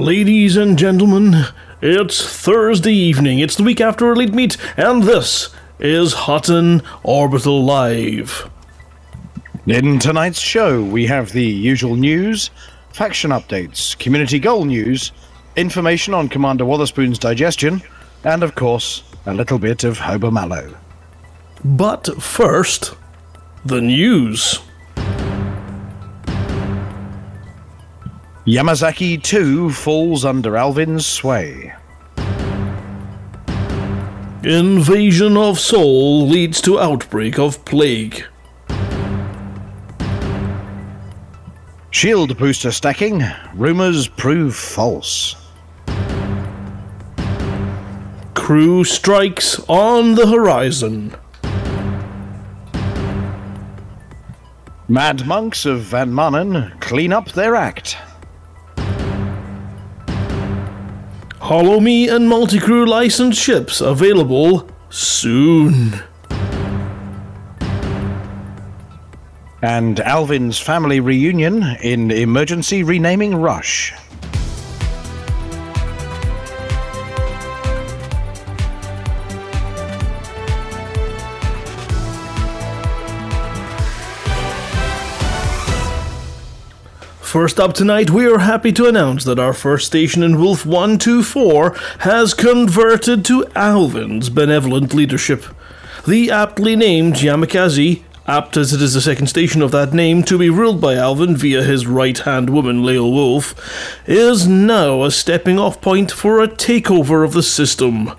Ladies and gentlemen, it's Thursday evening. It's the week after Elite Meet, and this is Hutton Orbital Live. In tonight's show, we have the usual news, faction updates, community goal news, information on Commander Wotherspoon's digestion, and of course, a little bit of Hober Mallow. But first, the news. Yamazaki 2 falls under Alvin's sway. Invasion of Sol leads to outbreak of plague. Shield booster stacking, rumors prove false. Crew strikes on the horizon. Mad monks of Van Maanen clean up their act. Holo-Me and multi-crew licensed ships available soon. And Alvin's family reunion in emergency renaming rush. First up tonight, we are happy to announce that our first station in Wolf 124 has converted to Alvin's benevolent leadership. The aptly named Yamakazi, apt as it is the second station of that name to be ruled by Alvin via his right hand woman, Lael Wolf, is now a stepping off point for a takeover of the system.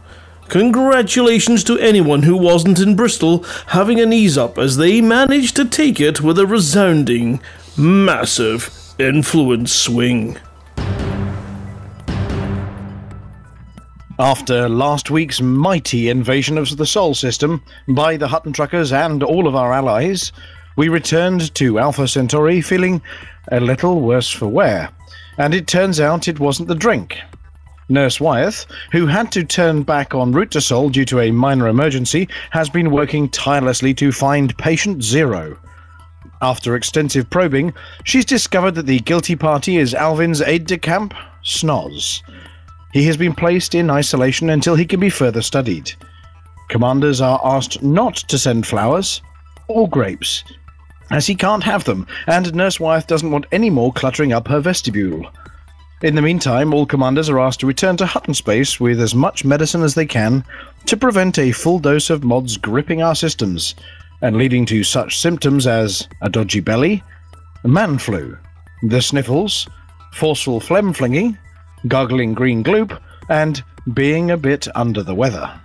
Congratulations to anyone who wasn't in Bristol having an ease up as they managed to take it with a resounding, massive influence swing. After last week's mighty invasion of the Sol system by the Hutton Truckers and all of our allies, we returned to Alpha Centauri feeling a little worse for wear. And it turns out it wasn't the drink. Nurse Wyeth, who had to turn back en route to Sol due to a minor emergency, has been working tirelessly to find patient zero. After extensive probing, she's discovered that the guilty party is Alvin's aide de camp, Snoz. He has been placed in isolation until he can be further studied. Commanders are asked not to send flowers or grapes, as he can't have them, and Nurse Wyeth doesn't want any more cluttering up her vestibule. In the meantime, all commanders are asked to return to Hutton Space with as much medicine as they can to prevent a full dose of mods gripping our systems and leading to such symptoms as a dodgy belly, man flu, the sniffles, forceful phlegm flinging, gargling green gloop, and being a bit under the weather.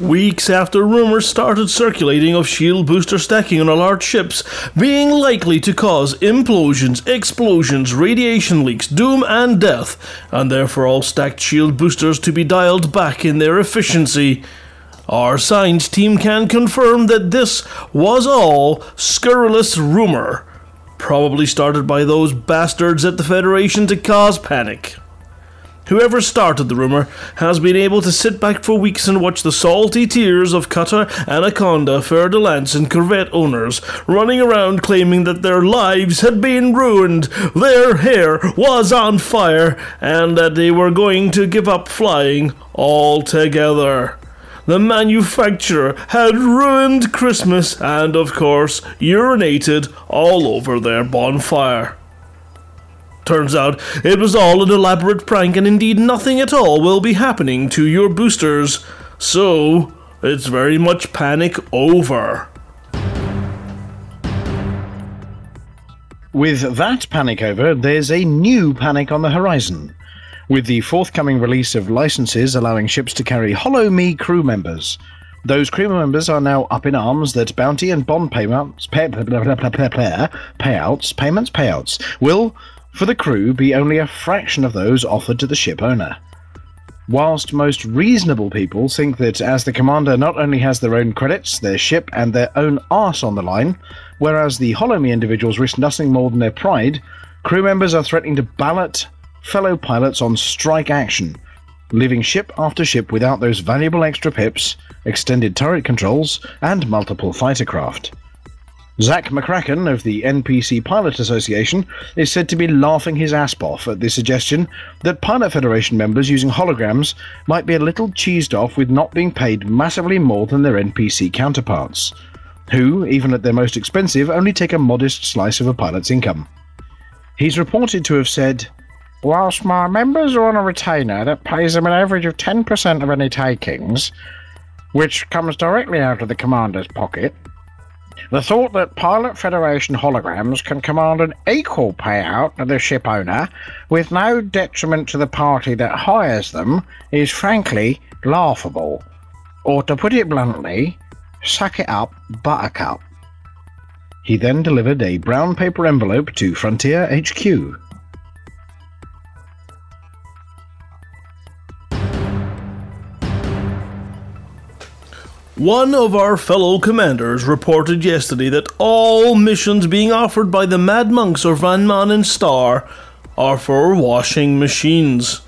Weeks after rumors started circulating of shield booster stacking on large ships being likely to cause implosions, explosions, radiation leaks, doom, and death, and therefore all stacked shield boosters to be dialed back in their efficiency, our science team can confirm that this was all scurrilous rumor, probably started by those bastards at the Federation to cause panic. Whoever started the rumor has been able to sit back for weeks and watch the salty tears of cutter, anaconda, fer de lance, and corvette owners running around claiming that their lives had been ruined, their hair was on fire, and that they were going to give up flying altogether. The manufacturer had ruined Christmas and, of course, urinated all over their bonfire. Turns out it was all an elaborate prank, and indeed nothing at all will be happening to your boosters. So, it's very much panic over. With that panic over, there's a new panic on the horizon. With the forthcoming release of licenses allowing ships to carry Holo-Me crew members, those crew members are now up in arms that bounty and bond payments, pay, payouts, payments, payouts will, for the crew, be only a fraction of those offered to the ship owner. Whilst most reasonable people think that as the commander not only has their own credits, their ship, and their own arse on the line, whereas the Holo-Me individuals risk nothing more than their pride, crew members are threatening to ballot fellow pilots on strike action, leaving ship after ship without those valuable extra pips, extended turret controls, and multiple fighter craft. Zach McCracken of the NPC Pilot Association is said to be laughing his ass off at the suggestion that Pilot Federation members using holograms might be a little cheesed off with not being paid massively more than their NPC counterparts, who, even at their most expensive, only take a modest slice of a pilot's income. He's reported to have said, Whilst my members are on a retainer that pays them an average of 10% of any takings, which comes directly out of the commander's pocket, the thought that Pilot Federation holograms can command an equal payout to the ship owner with no detriment to the party that hires them is frankly laughable. Or to put it bluntly, suck it up, buttercup. He then delivered a brown paper envelope to Frontier HQ. One of our fellow commanders reported yesterday that all missions being offered by the Mad Monks or Van Maanen's Star are for washing machines.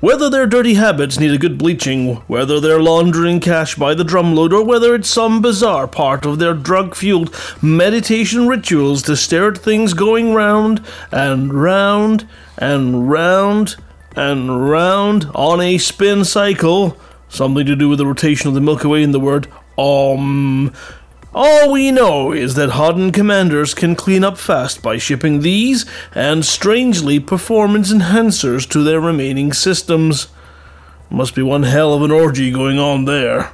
Whether their dirty habits need a good bleaching, whether they're laundering cash by the drumload, or whether it's some bizarre part of their drug fueled meditation rituals to stare at things going round and round and round and round on a spin cycle, something to do with the rotation of the Milky Way and the word Om. All we know is that Hutton commanders can clean up fast by shipping these and strangely performance enhancers to their remaining systems. Must be one hell of an orgy going on there.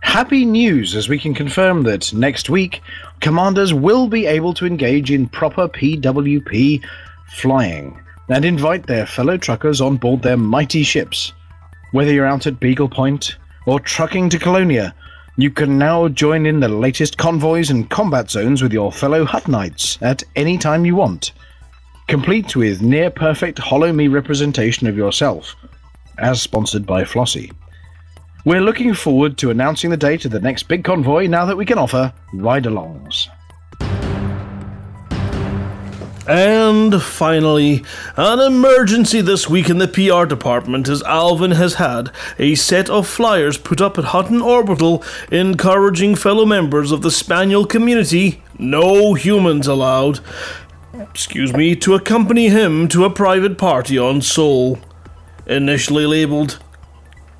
Happy news as we can confirm that next week, commanders will be able to engage in proper PWP flying and invite their fellow truckers on board their mighty ships. Whether you're out at Beagle Point or trucking to Colonia, you can now join in the latest convoys and combat zones with your fellow Hut Knights at any time you want, complete with near perfect Holo-Me representation of yourself, as sponsored by Flossie. We're looking forward to announcing the date of the next big convoy now that we can offer ride alongs. And finally, an emergency this week in the PR department as Alvin has had a set of flyers put up at Hutton Orbital encouraging fellow members of the Spaniel community, no humans allowed, excuse me, to accompany him to a private party on Sol. Initially labeled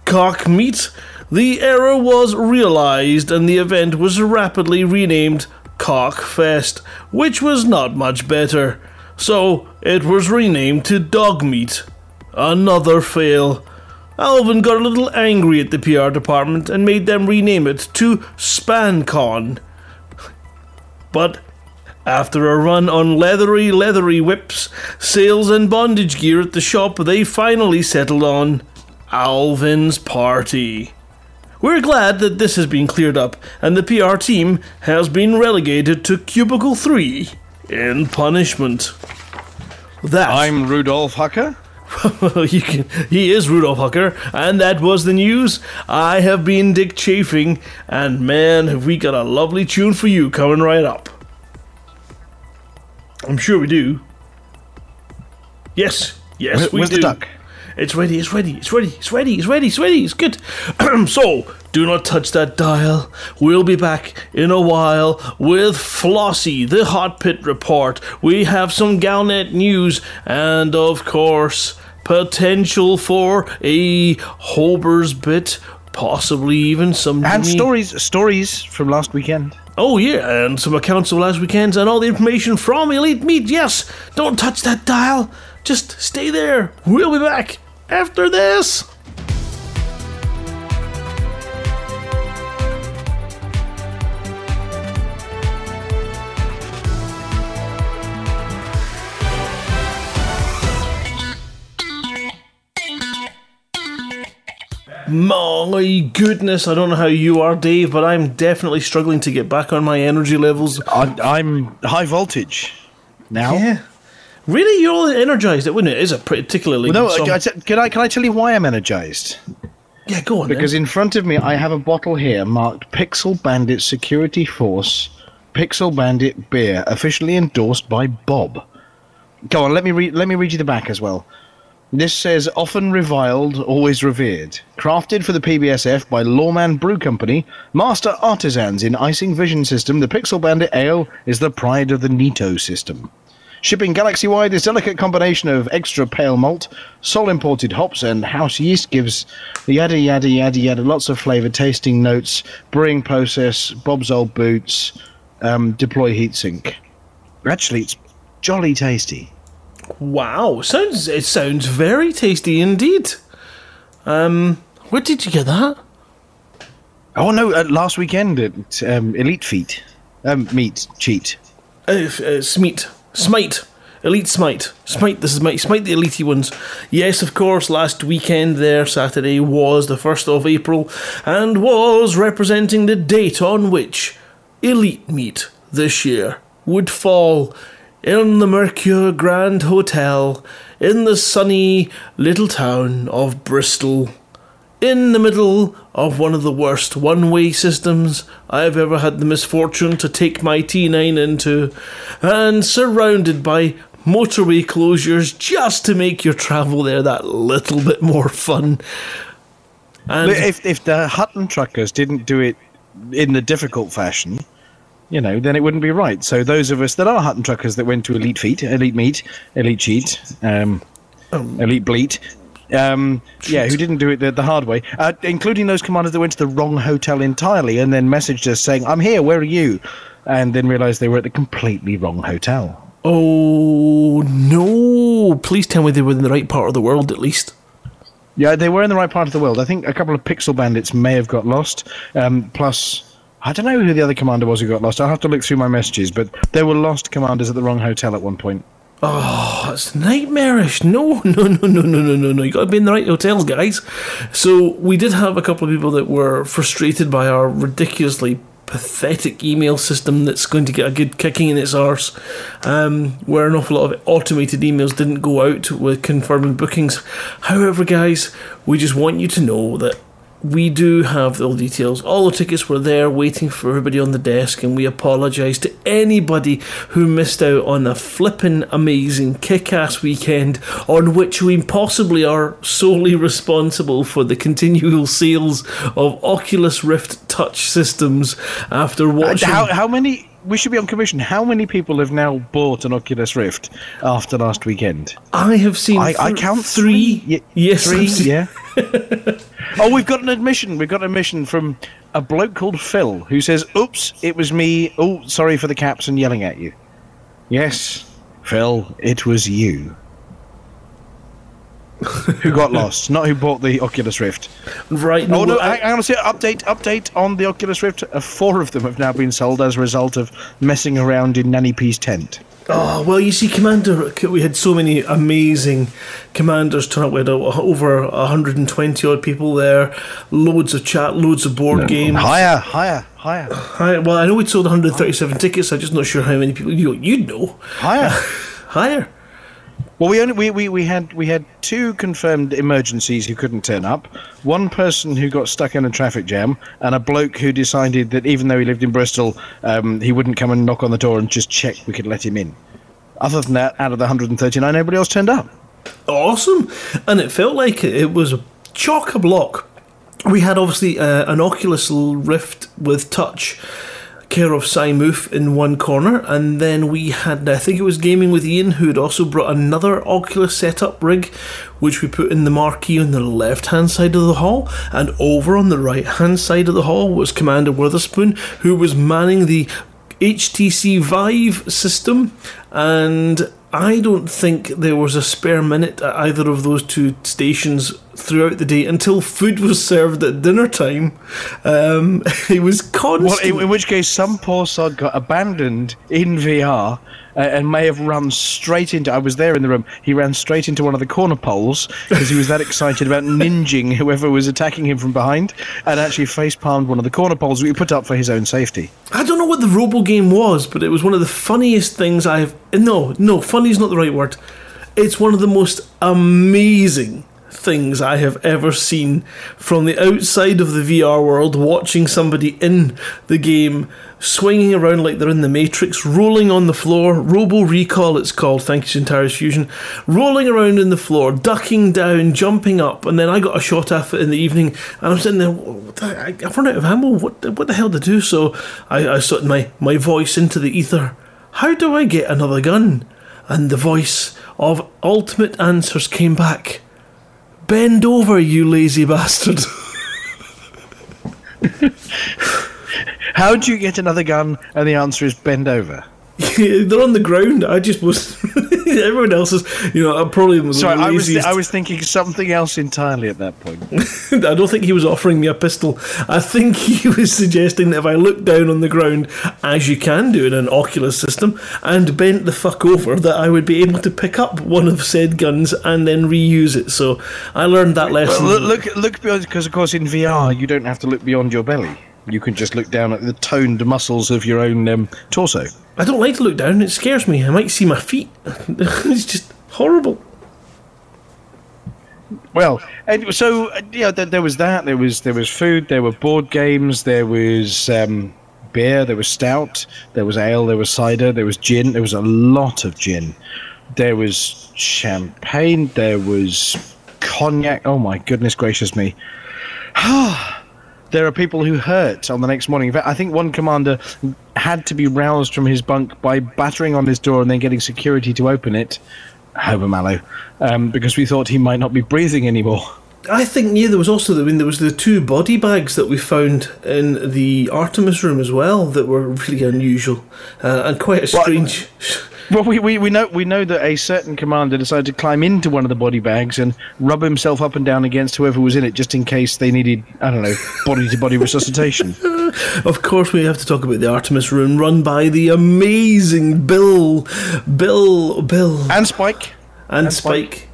cock meat, the error was realized and the event was rapidly renamed Cock Fest, which was not much better. So it was renamed to Dog Meat. Another fail. Alvin got a little angry at the PR department and made them rename it to SpanCon. But after a run on leathery, leathery whips, sales, and bondage gear at the shop, they finally settled on Alvin's Party. We're glad that this has been cleared up and the PR team has been relegated to Cubicle 3 in punishment. That I'm Rudolf Hucker. you can, he is Rudolf Hucker, and that was the news. I have been Dick Chafing, and man, have we got a lovely tune for you coming right up. I'm sure we do. Yes, yes, Where- we Where's do. the duck? It's ready, it's ready, it's ready, it's ready, it's ready, it's ready, it's good. so, do not touch that dial. We'll be back in a while with Flossie, the Hot Pit Report. We have some Galnet news, and of course, potential for a Hober's bit, possibly even some. And Jimmy- stories stories from last weekend. Oh, yeah, and some accounts of last weekend's and all the information from Elite Meat. Yes, don't touch that dial. Just stay there. We'll be back after this. My goodness, I don't know how you are, Dave, but I'm definitely struggling to get back on my energy levels. I, I'm high voltage now. Yeah. Really, you're all energized. It wouldn't it? Is a particularly No. I, I, can I can I tell you why I'm energized? yeah, go on. Because then. in front of me, I have a bottle here marked Pixel Bandit Security Force Pixel Bandit Beer, officially endorsed by Bob. Go on, let me read. Let me read you the back as well. This says often reviled, always revered. Crafted for the PBSF by Lawman Brew Company, master artisans in icing vision system, the Pixel Bandit Ale is the pride of the Nito system. Shipping galaxy wide, this delicate combination of extra pale malt, sole imported hops, and house yeast gives the yada yada yada yada lots of flavour, tasting notes, brewing process, Bob's old boots, um, deploy heatsink. Actually, it's jolly tasty. Wow, sounds it sounds very tasty indeed. Um, where did you get that? Oh no! Uh, last weekend at um, Elite Feet, um, meet cheat. Uh, uh, Smite, Elite Smite, Smite. This is my Smite the Elite ones. Yes, of course. Last weekend there, Saturday was the first of April, and was representing the date on which Elite Meet this year would fall in the Mercure Grand Hotel in the sunny little town of Bristol. In the middle of one of the worst one way systems I've ever had the misfortune to take my T9 into, and surrounded by motorway closures just to make your travel there that little bit more fun. And if if the Hutton truckers didn't do it in the difficult fashion, you know, then it wouldn't be right. So those of us that are Hutton truckers that went to Elite Feet, Elite Meat, Elite Cheat, um, Elite Bleat. Um, yeah, who didn't do it the, the hard way, uh, including those commanders that went to the wrong hotel entirely and then messaged us saying, I'm here, where are you? And then realised they were at the completely wrong hotel. oh no, please tell me they were in the right part of the world at least. Yeah, they were in the right part of the world. I think a couple of pixel bandits may have got lost. Um, plus, I don't know who the other commander was who got lost. I'll have to look through my messages, but there were lost commanders at the wrong hotel at one point. Oh, it's nightmarish. No, no, no, no, no, no, no, no. You got to be in the right hotels, guys. So we did have a couple of people that were frustrated by our ridiculously pathetic email system that's going to get a good kicking in its arse, um, where an awful lot of automated emails didn't go out with confirming bookings. However, guys, we just want you to know that we do have all the details. All the tickets were there waiting for everybody on the desk, and we apologise to anybody who missed out on a flippin' amazing kick ass weekend on which we possibly are solely responsible for the continual sales of Oculus Rift touch systems after uh, watching. How, how many? We should be on commission. How many people have now bought an Oculus Rift after last weekend? I have seen I, I count three. three. Ye- yes, three. Yeah. oh, we've got an admission. We've got an admission from a bloke called Phil who says, "Oops, it was me. Oh, sorry for the caps and yelling at you." Yes, Phil, it was you. who got lost, not who bought the Oculus Rift. Right. Oh no! I- hang on a second. Update, update on the Oculus Rift. Uh, four of them have now been sold as a result of messing around in Nanny P's tent. Oh well, you see, Commander, we had so many amazing commanders turn up. We had uh, over hundred and twenty odd people there, loads of chat, loads of board games. Higher, higher, higher, Hi- well, I know we sold one hundred thirty-seven tickets. I'm just not sure how many people. You you'd know higher. higher. Well, we only we, we, we had we had two confirmed emergencies who couldn't turn up. One person who got stuck in a traffic jam, and a bloke who decided that even though he lived in Bristol, um, he wouldn't come and knock on the door and just check we could let him in. Other than that, out of the 139, nobody else turned up. awesome, and it felt like it, was a chock a block. We had obviously uh, an Oculus Rift with touch, care of Simoof in one corner, and then we had I think it was gaming with Ian who had also brought another Oculus setup rig, which we put in the marquee on the left hand side of the hall, and over on the right hand side of the hall was Commander Witherspoon who was manning the HTC Vive system, and I don't think there was a spare minute at either of those two stations throughout the day until food was served at dinner time. Um, it was constant. Well, in, in which case, some poor sod got abandoned in VR uh, and may have run straight into. I was there in the room. He ran straight into one of the corner poles because he was that excited about ninjing whoever was attacking him from behind, and actually face palmed one of the corner poles we put up for his own safety. I don't know what the Robo game was, but it was one of the funniest things I've. No, no, funny is not the right word. It's one of the most amazing things I have ever seen from the outside of the VR world, watching somebody in the game swinging around like they're in the Matrix, rolling on the floor, Robo Recall it's called, thank you Centaurus Fusion, rolling around in the floor, ducking down, jumping up, and then I got a shot at it in the evening, and I'm sitting there, I- I've run out of ammo, what, what the hell to do? So I, I put my, my voice into the ether, how do I get another gun? And the voice of Ultimate Answers came back, bend over, you lazy bastard. How do you get another gun? And the answer is bend over. They're on the ground. I just was. everyone else is, you know, I'm probably the Sorry, I was laziest. I was thinking something else entirely at that point. I don't think he was offering me a pistol. I think he was suggesting that if I looked down on the ground, as you can do in an Oculus system, and bent the fuck over, that I would be able to pick up one of said guns and then reuse it. So I learned that lesson. Well, look, look, look beyond because of course in VR you don't have to look beyond your belly. You can just look down at the toned muscles of your own um, torso. I don't like to look down. It scares me. I might see my feet. it's just horrible. Well, and so uh, yeah, there, there was that. There was there was food. There were board games. There was um, beer. There was stout. There was ale. There was cider. There was gin. There was a lot of gin. There was champagne. There was cognac. Oh my goodness gracious me! there are people who hurt on the next morning. In fact, I think one commander had to be roused from his bunk by battering on his door and then getting security to open it. Hober Mallow, um, because we thought he might not be breathing anymore. I think yeah, there was also I mean there was the two body bags that we found in the Artemis room as well that were really unusual uh, and quite a strange. Well, we, we, we know we know that a certain commander decided to climb into one of the body bags and rub himself up and down against whoever was in it, just in case they needed I don't know body to body resuscitation. Of course, we have to talk about the Artemis room run by the amazing Bill, Bill, Bill, And Spike. and, and Spike. Spike.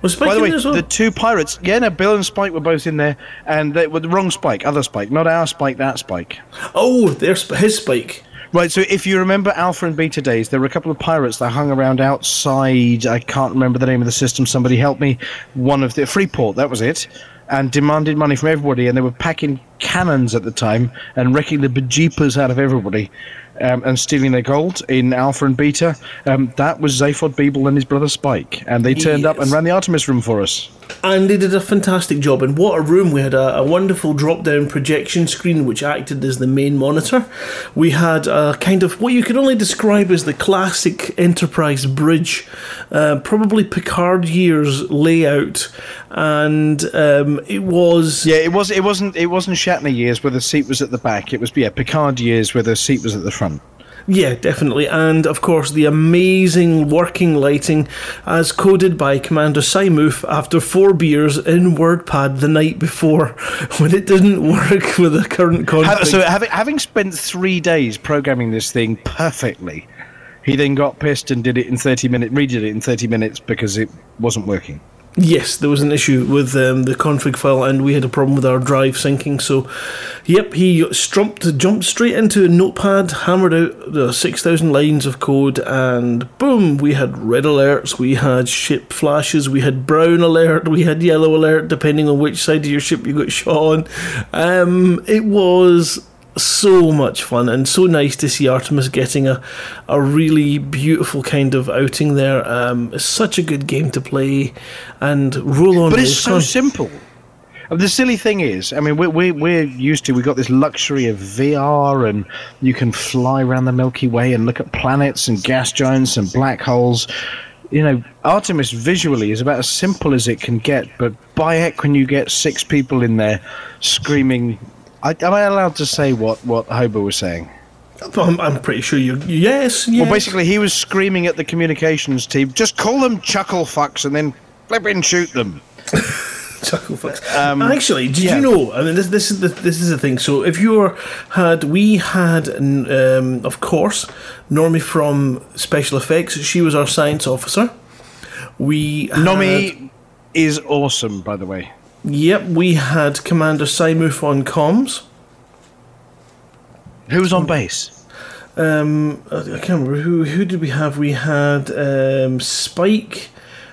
Was Spike By the in way, there as well? the two pirates. Yeah, no, Bill and Spike were both in there, and they were the wrong Spike, other Spike, not our Spike, that Spike. oh, there's his Spike. Right, so if you remember Alpha and Beta days, there were a couple of pirates that hung around outside. I can't remember the name of the system. Somebody help me. One of the Freeport, that was it, and demanded money from everybody. And they were packing cannons at the time and wrecking the bejeepers out of everybody, um, and stealing their gold in Alpha and Beta. Um, that was Zaphod Beeble and his brother Spike, and they turned up and ran the Artemis room for us. And they did a fantastic job. And what a room! We had a, a wonderful drop down projection screen which acted as the main monitor. We had a kind of what you could only describe as the classic Enterprise bridge, uh, probably Picard years layout. And um, it was. Yeah, it was. It wasn't. It wasn't Shatner years where the seat was at the back. It was yeah Picard years where the seat was at the front. Yeah, definitely. And of course, the amazing working lighting as coded by Commander Simoof after four beers in WordPad the night before when it didn't work with the current config. So having having spent three days programming this thing perfectly, he then got pissed and did it in thirty minutes. Redid it in thirty minutes because it wasn't working. Yes, there was an issue with um, the config file, and we had a problem with our drive syncing. So, yep, he strumped, jumped straight into a notepad, hammered out the six thousand lines of code, and boom, we had red alerts, we had ship flashes, we had brown alert, we had yellow alert, depending on which side of your ship you got shot on. Um, it was so much fun and so nice to see Artemis getting a, a really beautiful kind of outing there. Um, it's such a good game to play and roll on. But it's so fun. simple. The silly thing is, I mean, we're, we're, we're used to, we've got this luxury of VR, and you can fly around the Milky Way and look at planets and gas giants and black holes. You know, Artemis visually is about as simple as it can get, but by heck, when you get six people in there screaming. I, am I allowed to say what, what Hober was saying? I'm, I'm pretty sure you. Yes, yes. Well, basically, he was screaming at the communications team, just call them chuckle fucks and then flipping shoot them. Chuckle fucks. Um, Actually, did yeah. you know? I mean, this this is the this is the thing. So, if you were had we had, um, of course, Normie from Special Effects. She was our science officer. We had, Nomi is awesome, by the way. Yep, we had Commander Simoof on comms. was on base? Um, I I can't remember who who did we have. We had um, Spike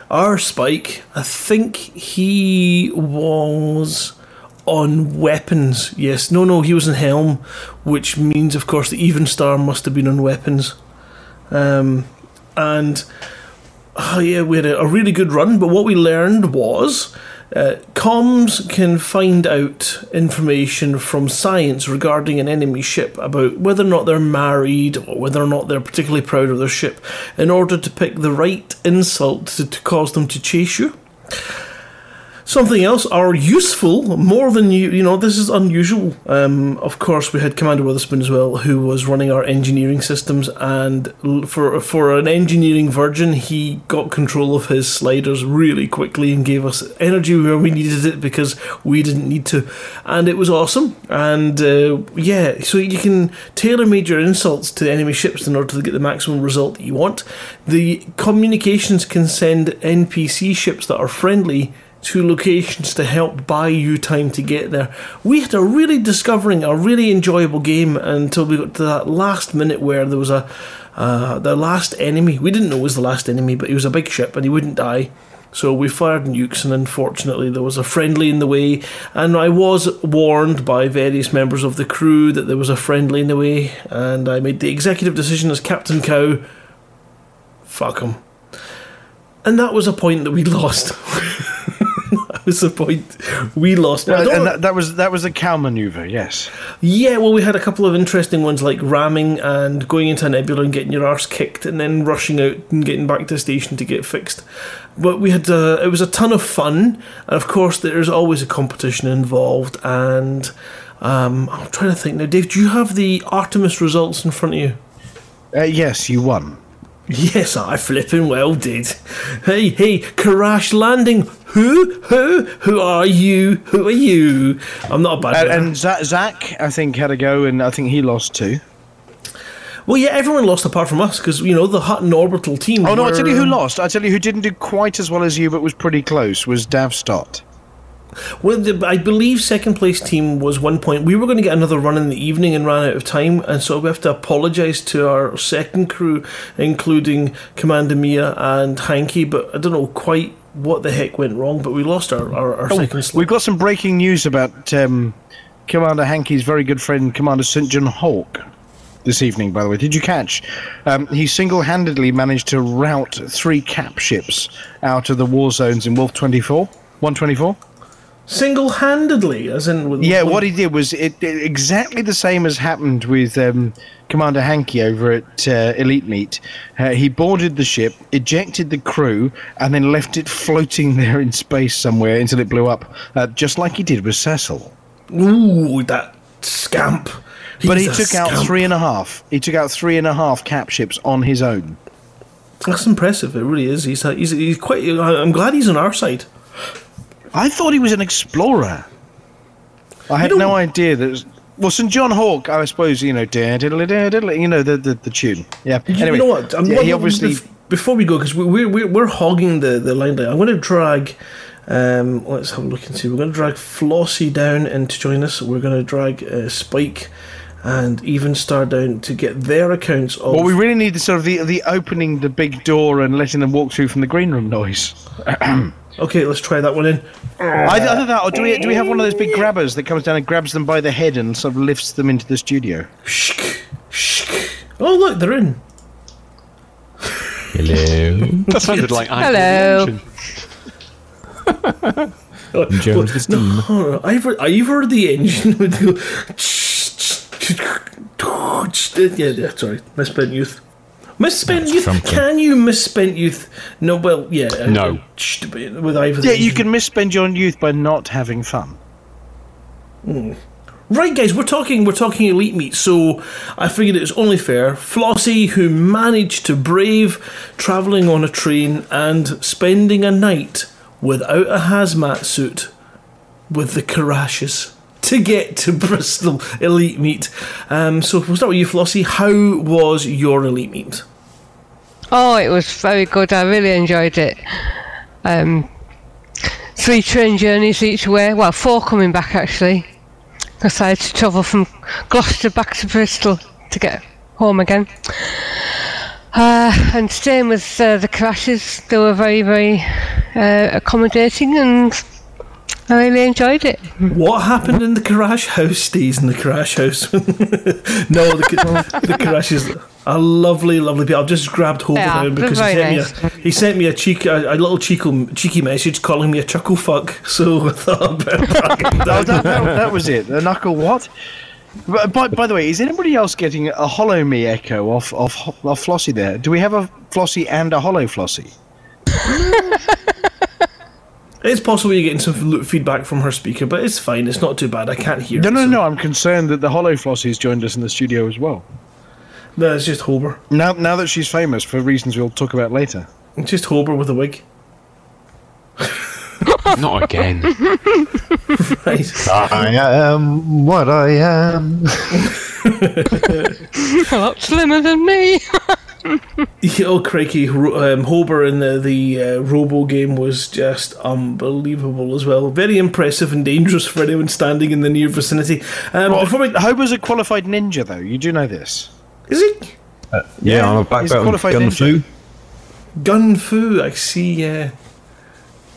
our Spike, I think he was on weapons. Yes, no, no, he was in Helm, which means, of course, the Even Star must have been on weapons. Um, and oh yeah, we had a, a really good run. But what we learned was uh, comms can find out information from science regarding an enemy ship about whether or not they're married or whether or not they're particularly proud of their ship in order to pick the right insult to, to cause them to chase you. Something else are useful more than you. You know, this is unusual. Um, of course, we had Commander Witherspoon as well, who was running our engineering systems, and for for an engineering virgin, he got control of his sliders really quickly and gave us energy where we needed it because we didn't need to, and it was awesome. And uh, yeah, so you can tailor made your insults to enemy ships in order to get the maximum result that you want. The communications can send NPC ships that are friendly to locations to help buy you time to get there. We had a really discovering a really enjoyable game until we got to that last minute where there was a uh, the last enemy. We didn't know it was the last enemy, but he was a big ship and he wouldn't die. So we fired nukes, and unfortunately, there was a friendly in the way. And I was warned by various members of the crew that there was a friendly in the way, and I made the executive decision as Captain Cow fuck him. And that was a point that we lost. that was the point we lost. And that, that, was that was a cow maneuver, yes. Yeah, well, we had a couple of interesting ones like ramming and going into a nebula and getting your arse kicked, and then rushing out and getting back to the station to get fixed. But we had uh, it was a ton of fun, and of course, there's always a competition involved. And um, I'm trying to think now, Dave. Do you have the Artemis results in front of you? Uh, yes, you won. Yes, I flipping well did. Hey, hey, crash landing. Who, who, who are you? Who are you? I'm not a bad. Uh, and, and Zach, I think, had a go, and I think he lost too. Well, yeah, everyone lost apart from us because you know the Hutton Orbital team. Oh no, were, I tell you who lost. I tell you who didn't do quite as well as you, but was pretty close. Was Dav Stott. Well, the, I believe second place team was one point. We were going to get another run in the evening and ran out of time, and so we have to apologise to our second crew, including Commander Mia and Hanky. But I don't know quite what the heck went wrong, but we lost our, our, our oh, second slot. We've got some breaking news about um, Commander Hanky's very good friend, Commander St. John Hawk. This evening, by the way, did you catch? Um, he single-handedly managed to rout three cap ships out of the war zones in Wolf 24, 124 single-handedly, as in. With, yeah, what he did was it, it, exactly the same as happened with um, Commander Hanky over at uh, Elite Meet. Uh, he boarded the ship, ejected the crew, and then left it floating there in space somewhere until it blew up, uh, just like he did with Cecil. Ooh, that scamp! He's but he took scamp. out three and a half. He took out three and a half cap ships on his own. That's impressive. It really is. He's he's, he's quite. I'm glad he's on our side. I thought he was an explorer. I had no idea that. Was, well, St. John Hawk, I suppose you know, you know the, the the tune. Yeah. You anyway, know what? I'm, yeah, he obviously. Before we go, because we're, we're we're hogging the the limelight, I'm going to drag. Um, let's have a look and see. We're going to drag Flossie down and to join us. We're going to drag uh, Spike and even Star down to get their accounts of. Well, we really need the sort of the the opening the big door and letting them walk through from the green room noise. Okay, let's try that one in. Uh, either, either that, or do we do we have one of those big grabbers that comes down and grabs them by the head and sort of lifts them into the studio? Oh, look, they're in. Hello. that sounded like I Hello. Uh, Jones the steam. No, I've heard, I've heard the engine would go. yeah, yeah, sorry, misspent youth. Misspent youth? Something. Can you misspent youth? No, well, yeah. Uh, no. With either. Yeah, you can misspend your youth by not having fun. Mm. Right, guys, we're talking we're talking elite meat, so I figured it was only fair. Flossie, who managed to brave travelling on a train and spending a night without a hazmat suit with the Karashes to get to Bristol Elite Meet. Um, so we'll start with you, Flossie. How was your Elite Meet? Oh, it was very good. I really enjoyed it. Um, three train journeys each way. Well, four coming back actually, because I had to travel from Gloucester back to Bristol to get home again. Uh, and staying with uh, the crashes, they were very, very uh, accommodating, and I really enjoyed it. What happened in the crash house stays in the crash house. no, the, the crash is a lovely, lovely bit. I've just grabbed hold Yeah, of him because he sent, nice. me a, he sent me a cheeky, a, a little cheeky, cheeky message calling me a chuckle fuck. So I thought I'd better track him down. that, that, that was it. The knuckle what? But, by, by the way, is anybody else getting a Holo-Me echo off, off, off Flossie there? Do we have a Flossie and a hollow Flossie? It's possible you're getting some feedback from her speaker, but it's fine. It's not too bad. I can't hear. No, it, no, so- no. I'm concerned that the hollow Flossie's joined us in the studio as well. No, it's just Hober. Now, now that she's famous for reasons we'll talk about later. It's just Hober with a wig. Not again. Right. I am what I am. A lot slimmer than me. oh, crikey. Ro- Um, Hober in the, the uh, Robo game was just unbelievable as well. Very impressive and dangerous for anyone standing in the near vicinity. Um, before we, Hober's a qualified ninja, though. You do know this. is it Yeah, I'm a black he's belt in qualified gun ninja. fu. Gun Fu? I see, yeah.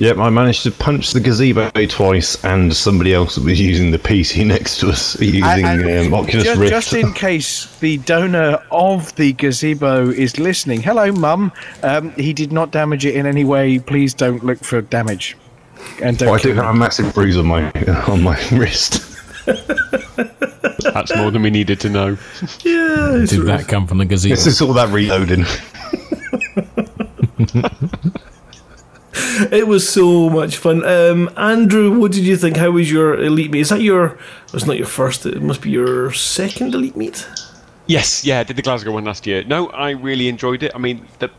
Yep, I managed to punch the gazebo twice, and somebody else that was using the PC next to us using And- and um, Oculus just, Rift. just in case the donor of the gazebo is listening, hello, Mum. Um, he did not damage it in any way. Please don't look for damage. And don't Oh, I kill do have a massive bruise on my on my wrist. That's more than we needed to know. Yeah. it's- Did that come from the gazebo? This is all that reloading. It was so much fun. Um, Andrew, what did you think? How was your elite meet? Is that your? It's not your first. It must be your second elite meet. Yes, yeah, I did the Glasgow one last year. No, I really enjoyed it. I mean, the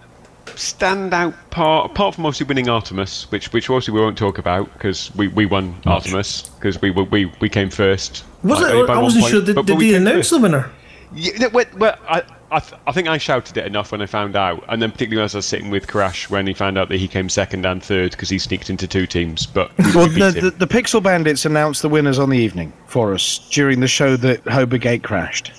standout part, apart from obviously winning Artemis, which which obviously we won't talk about because we, we won Artemis because we, we we came first. Was by- it? I wasn't point, sure. Did, but- did they announce first. the winner? Yeah, well, well, I, I, th- I think I shouted it enough when I found out, and then particularly as I was sitting with Crash when he found out that he came second and third because he sneaked into two teams. But we, Well, we the, the, the Pixel Bandits announced the winners on the evening for us during the show that Hobergate crashed.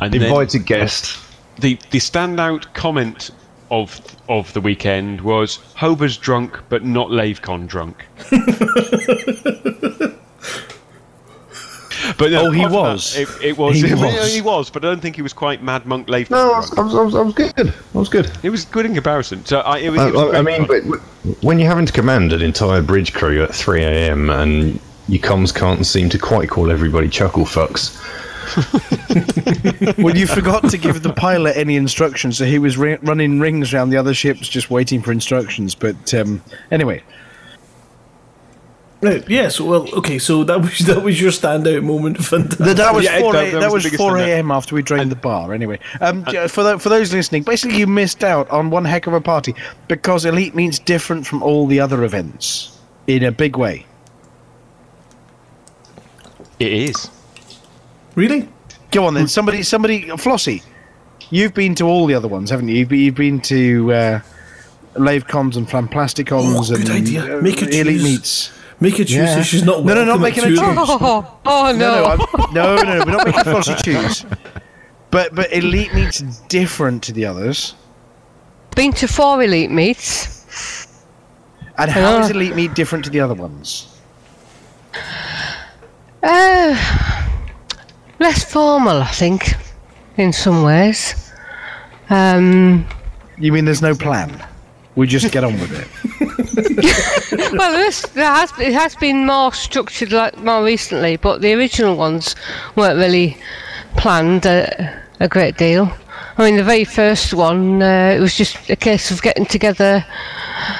and then Invited guest. the the standout comment of of the weekend was Hober's drunk, but not LaveCon drunk. But no, Oh, he was. that, It, it was. He I mean, was. he was, but I don't think he was quite Mad Monk LaveCon No, I was. I was, I was, I was good. I was good. It was good in comparison. So I, it was, I, it was I, I mean, but when you're having to command an entire bridge crew at 3 a.m. and your comms can't seem to quite call everybody chuckle fucks, well, you forgot to give the pilot any instructions, so he was ri- running rings around the other ships just waiting for instructions. But um, anyway, Right. Yes. Well. Okay. So that was that was your standout moment. Fantastic. That, that was Yeah, four. that- a, that that was was four a.m. after we drained the bar. Anyway, um, j- for tho- for those listening, basically you missed out on one heck of a party because Elite means different from all the other events in a big way. it is. Really? Go on then, somebody, somebody, Flossie, you've been to all the other ones, haven't you? You've been, you've been to uh, Lavecons and Flamplasticons Oh, good and idea. uh, Make her Elite choose. Meets. Make a choose. Yeah. So she's not. No, no, not making a two of them. choose. Oh, oh no. No, no, no, no, no, we're not making Flossie choose. But but Elite Meets different to the others. Been to four elite meets. And how is Ah. Elite Meet different to the other ones? Uh, less formal, I think, in some ways. Um, You mean there's no plan? We just get on with it. well, this, there has, it has been more structured like more recently, but the original ones weren't really planned a, a great deal. I mean, the very first one, uh, it was just a case of getting together,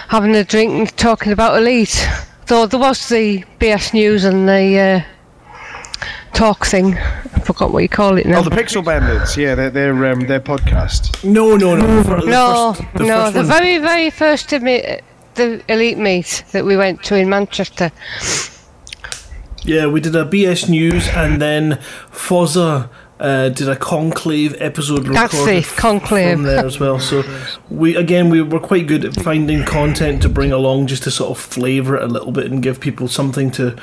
having a drink, and talking about Elite. Though there was the BS News and the uh, talk thing. I forgot what you call it now. Oh, the Pixel Bandits. Yeah, they're they're um, their podcast. No, no, no. The fir- the no, first- the no, first the very, very first emi- the elite meet that we went to in Manchester. Yeah, we did a BS News and then Fozza uh, did a Conclave episode That's recorded it, Conclave. from there as well. So we again we were quite good at finding content to bring along just to sort of flavour it a little bit and give people something to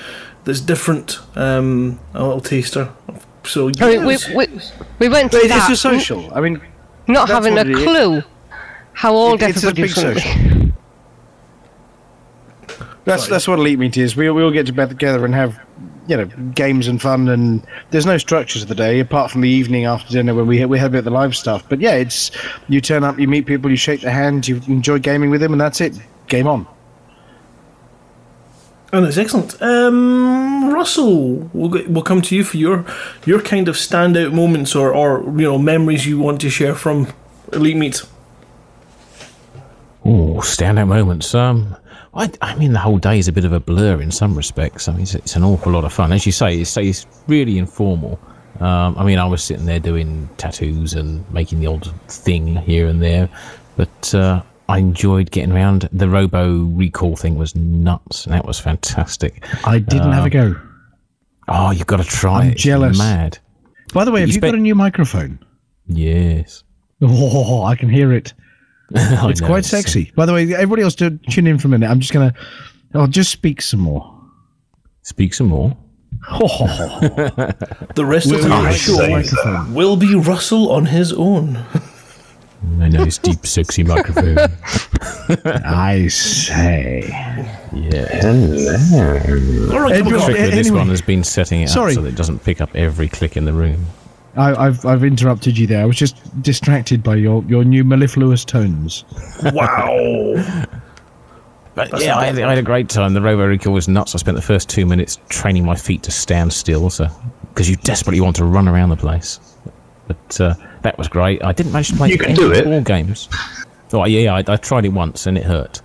that's different, um, a little taster. So I mean, we, we, we went to But that. it's a social. I mean, not having a what it is. clue how old It- it's a everybody big was going to social. be. That's that's what elite meet is. We we all get to bed together and have you know games and fun, and there's no structure to the day apart from the evening after dinner when we we have a bit of the live stuff. But yeah, it's you turn up, you meet people, you shake their hand, you enjoy gaming with them, and that's it. Game on. And it's excellent. Um, Russell, we'll, get, we'll come to you for your your kind of standout moments or, or you know memories you want to share from Elite Meet. Oh, standout moments. Um, I, I mean, the whole day is a bit of a blur in some respects. I mean, it's, it's an awful lot of fun, as you say. It's, it's really informal. Um, I mean, I was sitting there doing tattoos and making the odd thing here and there, but uh, I enjoyed getting around. The Robo Recall thing was nuts. And that was fantastic. I didn't have a go. Oh, you've got to try I'm it. It's jealous. Mad. By the way, have You you, spent- got a new microphone? Yes. Oh, I can hear it. I It's know, quite sexy. By the way, everybody else, do, tune in for a minute. I'm just gonna. I'll just speak some more. Speak some more. Oh, The rest of the We'll- show say microphone. will be Russell on his own. A nice, deep, sexy microphone. I say. Yeah. Hello. All right, Ed, come you're- on. trick with this one has been setting it Sorry. up so that it doesn't pick up every click in the room. I, I've I've interrupted you there. I was just distracted by your, your new mellifluous tones. Wow. But yeah, I had, I had a great time. The Robo Recall was nuts. I spent the first two minutes training my feet to stand still, so because you desperately want to run around the place. But uh, that was great. I didn't manage to play You can any do it. ball games. Oh yeah, I, I tried it once and it hurt.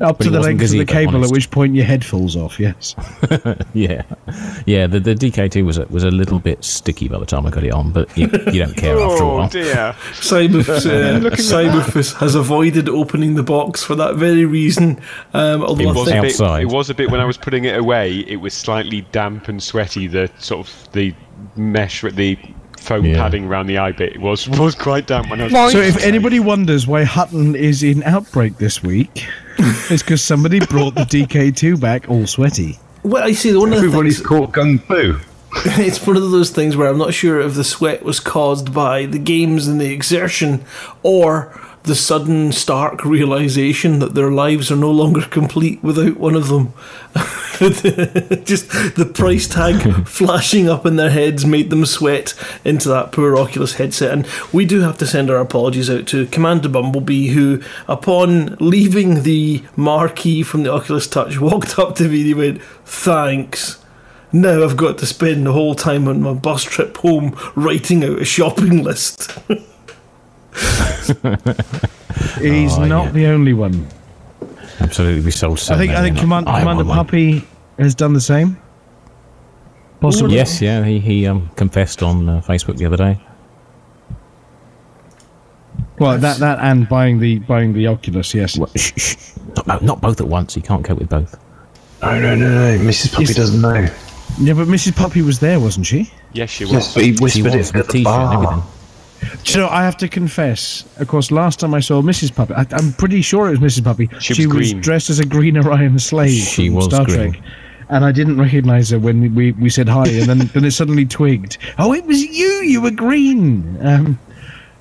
Up But to the wasn't length of the cable, honest. at which point your head falls off. Yes. Yeah, yeah. The, the DK2 was a, was a little bit sticky by the time I got it on, but you, you don't care after a Oh while. dear. Cyberf, uh, Cyberfist has avoided opening the box for that very reason. Um, although It I was, think a bit, outside. it was a bit when I was putting it away. It was slightly damp and sweaty. The sort of the mesh with the foam Yeah. padding around the eye bit was was quite damp when I was. Right. So if anybody wonders why Hutton is in outbreak this week, it's because somebody brought the DK2 back all sweaty. well, I see. One of the Everybody's things, caught gung fu. it's one of those things where I'm not sure if the sweat was caused by the games and the exertion, or the sudden stark realization that their lives are no longer complete without one of them. Just the price tag flashing up in their heads made them sweat into that poor Oculus headset. And we do have to send our apologies out to Commander Bumblebee, who, upon leaving the marquee from the Oculus Touch, walked up to me and he went, Thanks. Now I've got to spend the whole time on my bus trip home writing out a shopping list. He's Oh, not yeah. the only one. Absolutely, we sold so I think I think Command, I Commander want one. Puppy has done the same. Possibly. Yes, yeah, he, he um, confessed on uh, Facebook the other day. Well, that that and buying the buying the Oculus. Yes. Well, shh, shh. Not, not both at once. He can't cope with both. No, no, no, no. Mrs. Puppy Yes. doesn't know. Yeah, but Mrs. Puppy was there, wasn't she? Yes, she was. Yes, was. but he He whispered was it with at the T-shirt and bar. Everything. Do you know, I have to confess. Of course, last time I saw Mrs. Puppy, I, I'm pretty sure it was Mrs. Puppy. She was green. dressed as a green Orion slave She from was Star green. Trek, and I didn't recognise her when we, we said hi, and then then it suddenly twigged. Oh, it was you. You were green. Um,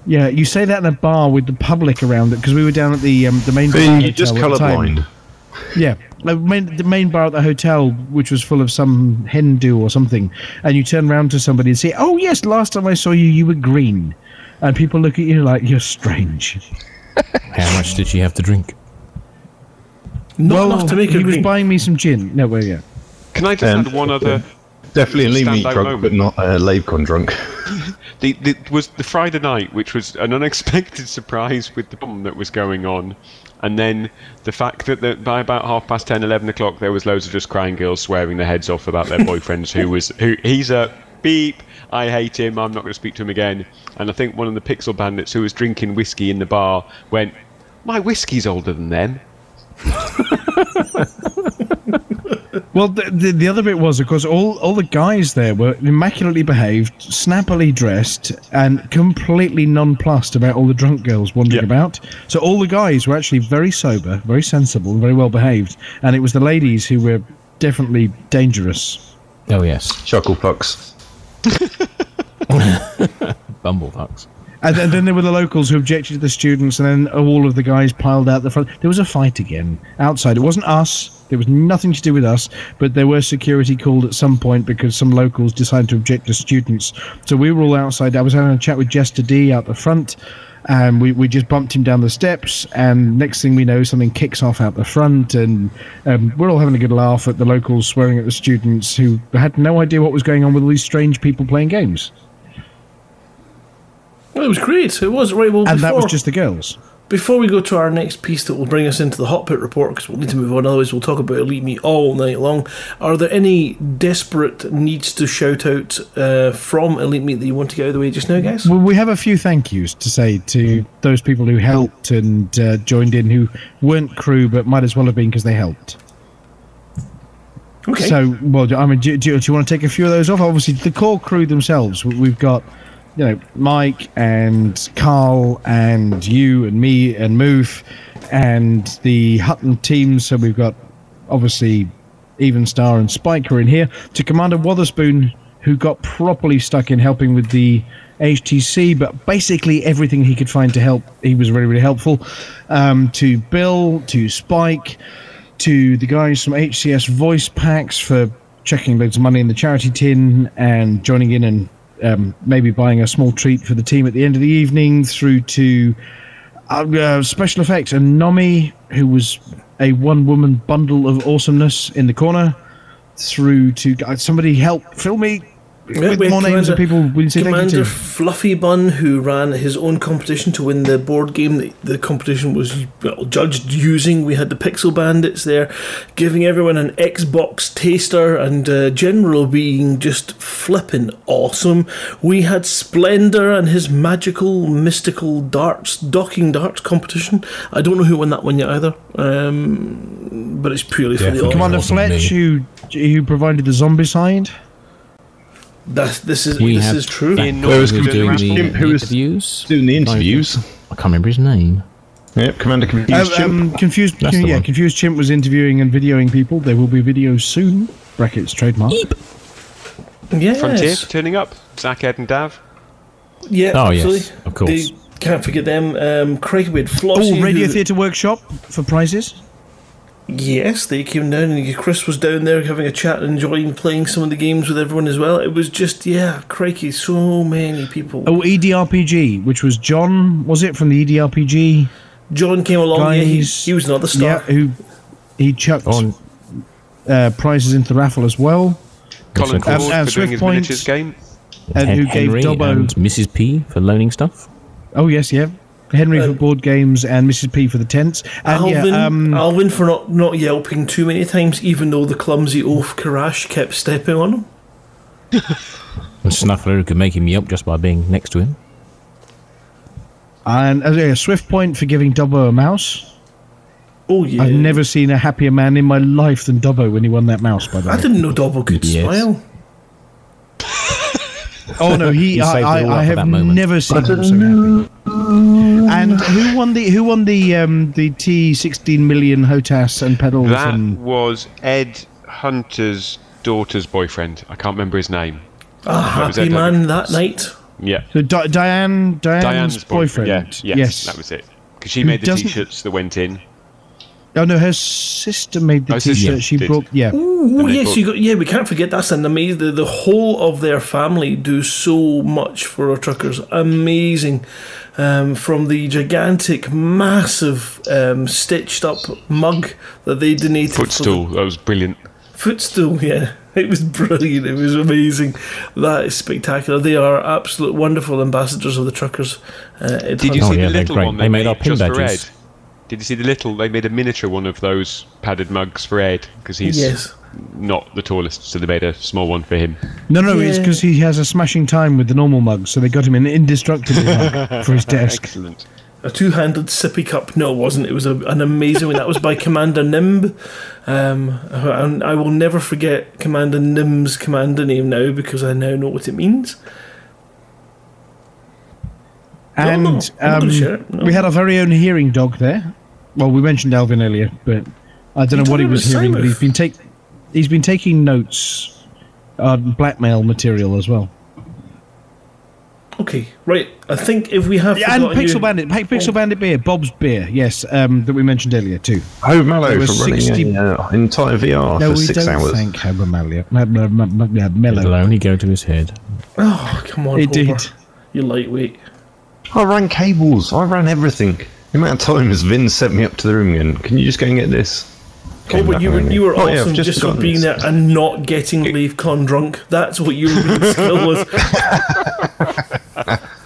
yeah, you say that in a bar with the public around it because we were down at the um, the main. bar You're just at the time. colourblind. Yeah, the main, the main bar at the hotel, which was full of some Hindu or something, and you turn around to somebody and say, "Oh yes, last time I saw you, you were green," and people look at you like you're strange. How much did she have to drink? Not enough to make he her was green. buying me some gin. No, well, yeah. Can I just Um, add one other? Definitely a lean meat Standout drunk, moment. but not a LaveCon drunk. The, the was the Friday night, which was an unexpected surprise with the bomb that was going on, and then the fact that the, by about half past 10, 11 o'clock, there was loads of just crying girls swearing their heads off about their boyfriends. who was who? He's a beep. I hate him. I'm not going to speak to him again. And I think one of the Pixel Bandits who was drinking whiskey in the bar went, "My whiskey's older than them." Well, the, the, the other bit was, of course, all, all the guys there were immaculately behaved, snappily dressed, and completely nonplussed about all the drunk girls wandering Yeah. about. So all the guys were actually very sober, very sensible, and very well behaved. And it was the ladies who were definitely dangerous. Oh yes, Chuckle fucks. bumblefucks. And then, then there were the locals who objected to the students, and then all of the guys piled out the front. There was a fight again outside. It wasn't us. There was nothing to do with us, but there were security called at some point because some locals decided to object to students. So we were all outside. I was having a chat with Jester D out the front, and we, we just bumped him down the steps. And next thing we know, something kicks off out the front, and um, we're all having a good laugh at the locals swearing at the students who had no idea what was going on with all these strange people playing games. Well, it was great. It was right. Well, And that was just the girls. Before we go to our next piece that will bring us into the hot pit report, because we'll need to move on, otherwise we'll talk about Elite Meet all night long. Are there any desperate needs to shout out uh, from Elite Meet that you want to get out of the way just now, guys? Well, we have a few thank yous to say to those people who helped and uh, joined in who weren't crew but might as well have been because they helped. Okay. So, well, I mean, do, do, do you want to take a few of those off? Obviously, the core crew themselves. We've got, you know, Mike and Carl and you and me and Moof and the Hutton team. So we've got obviously Even Star and Spike are in here. To Commander Wotherspoon, who got properly stuck in helping with the HTC, but basically everything he could find to help, he was really, really helpful. Um, to Bill, to Spike, to the guys from HCS Voice Packs for checking loads of money in the charity tin and joining in and um, maybe buying a small treat for the team at the end of the evening, through to uh, uh, special effects. And Nomi, who was a one woman bundle of awesomeness in the corner, through to uh, somebody help fill me with wait, more names of people we didn't say thank you Commander to. Fluffy Bun, who ran his own competition to win the board game that the competition was well, judged using. We had the Pixel Bandits there, giving everyone an Xbox taster and uh, general being just flipping awesome. We had Splendor and his magical, mystical darts, docking darts competition. I don't know who won that one yet either, um, but it's purely for the Commander Fletch, who who provided the zombie side. That, this is We this have is true. that In guy Who was doing the, the was- interviews. Doing the interviews. I can't remember his name. Yep, Commander Confused Um, Chimp. um, confused, That's the yeah, one. confused chimp was interviewing and videoing people. There will be videos soon. Brackets trademark. Yes. Frontier turning up. Zach, Ed, and Dav. Yeah, Oh, yes, of course. They can't forget them. Um, Craig with Flossie. Oh, Radio who- Theatre Workshop for prizes. Yes, they came down and Chris was down there having a chat and enjoying playing some of the games with everyone as well. It was just, yeah, crikey, so many people. Oh, EDRPG, which was John, was it from the EDRPG? John came along, yeah, he, he was another Yeah, star. who he chucked On uh, prizes into the raffle as well, Colin Um, Ford uh, for Swift doing his points. miniatures game. and who gave Dobbo. and Mrs. P for loaning stuff. oh yes, yeah, Henry for Uh, board games and Mrs. P for the tents. And Alvin, yeah, um, Alvin for not, not yelping too many times, even though the clumsy oaf Karash kept stepping on him. And Snuffler who could make him yelp just by being next to him. and uh, yeah, Swift Point for giving Dobbo a mouse. Oh, yeah. I've never seen a happier man in my life than Dobbo when he won that mouse. By the way, I didn't know Dobbo could Yes. smile. oh no, he, He I, I, I have never seen him so happy. And who won the who won the um, the T sixteen million Hotas and pedals That and was Ed Hunter's daughter's boyfriend. I can't remember his name. Was happy it, man David? that night. Yeah. so Di- Diane Diane's, Diane's boyfriend. Yeah, yes, yes, that was it. Because she Who made the doesn't- t-shirts that went in. Oh no, her sister made the Oh, T-shirt. She did. brought yeah. Oh yes, put- you got yeah. We can't forget that's an amazing. The, the whole of their family do so much for our truckers. Amazing, um, from the gigantic, massive, um, stitched up mug that they donated. for the- Footstool. That was brilliant. Footstool, yeah. It was brilliant. It was amazing. That is spectacular. They are absolute wonderful ambassadors of the truckers. Uh, Did you Oh, see yeah, the they're little great. one They they, made made, our pin just for badges. Ed? Did you see the little? They made a miniature one of those padded mugs for Ed because he's Yes. not the tallest, so they made a small one for him. No, no, it's because he has a smashing time with the normal mug, so they got him an indestructible mug for his desk. Excellent. A two-handed sippy cup. No, it wasn't. It was a, an amazing one. That was by Commander Nimb. Um, and I will never forget Commander Nimb's commander name now because I now know what it means. And no, I'm um, it, no. we had our very own hearing dog there. Well, we mentioned Alvin earlier, but I don't You know what he was hearing. But he's Simoth. been take he's been taking notes on blackmail material as well. Okay, right. I think if we have Yeah, and Pixel you- Bandit, P- Pixel Bandit beer, Bob's beer, yes, um, that we mentioned earlier too. Hober Mallow for was running 60 a, uh, entire VR no, for six don't hours. thank Homer Mallow. M- m- m- m- m- It'll only go to his head. Oh, come on, It Homer. did. You lightweight. I ran cables. I ran everything. The amount of times Vin sent me up to the room again. Can you just go and get this? Came but you were, you were oh, yeah, awesome just, for being this. there and not getting LaveCon drunk. That's what your real skill was.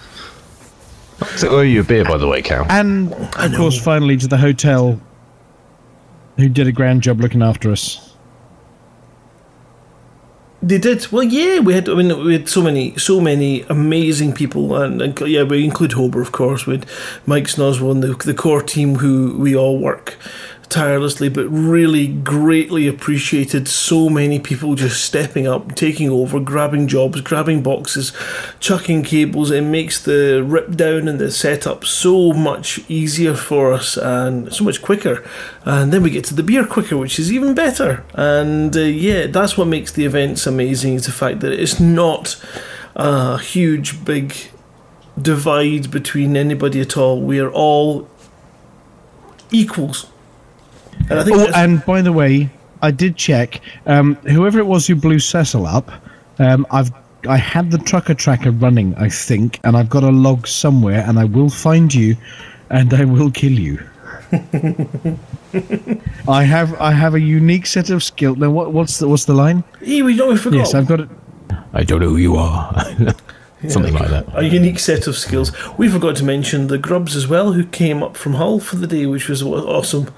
So owe you a beer, by the way, Cal. And of course, finally to the hotel, who did a grand job looking after us. They did. Well, yeah, we had. I mean, we had so many, so many amazing people, and, and yeah, we include Hober, of course. We had Mike Snoswell and the, the core team who we all work tirelessly, but really greatly appreciated so many people just stepping up, taking over, grabbing jobs, grabbing boxes, chucking cables. It makes the rip down and the setup so much easier for us and so much quicker. And then we get to the beer quicker, which is even better. And uh, yeah, that's what makes the events amazing is the fact that it's not a huge, big divide between anybody at all. We are all equals. And I think Oh, and by the way, I did check. Um, whoever it was who blew Cecil up, um, I've I had the trucker tracker running, I think, and I've got a log somewhere, and I will find you, and I will kill you. I have I have a unique set of skill. Now, what, what's the what's the line? Hey, we don't we forgot. Yes, I've got it. I don't know who you are. Something like that. a unique set of skills. We forgot to mention the Grubs as well, who came up from Hull for the day, which was awesome.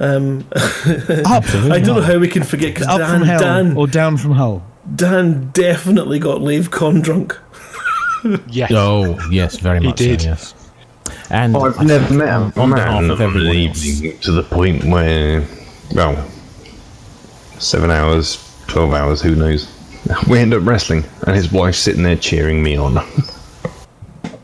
Um, Up, I don't know how we can forget because up Dan, from hell Dan, or down from hull. Dan definitely got LaveCon drunk. Yes. Oh, yes, very much He did. so, yes. And I've never met a on behalf man of on an everyone else. evening to the point where, well, seven hours, twelve hours, who knows? We end up wrestling, and his wife's sitting there cheering me on.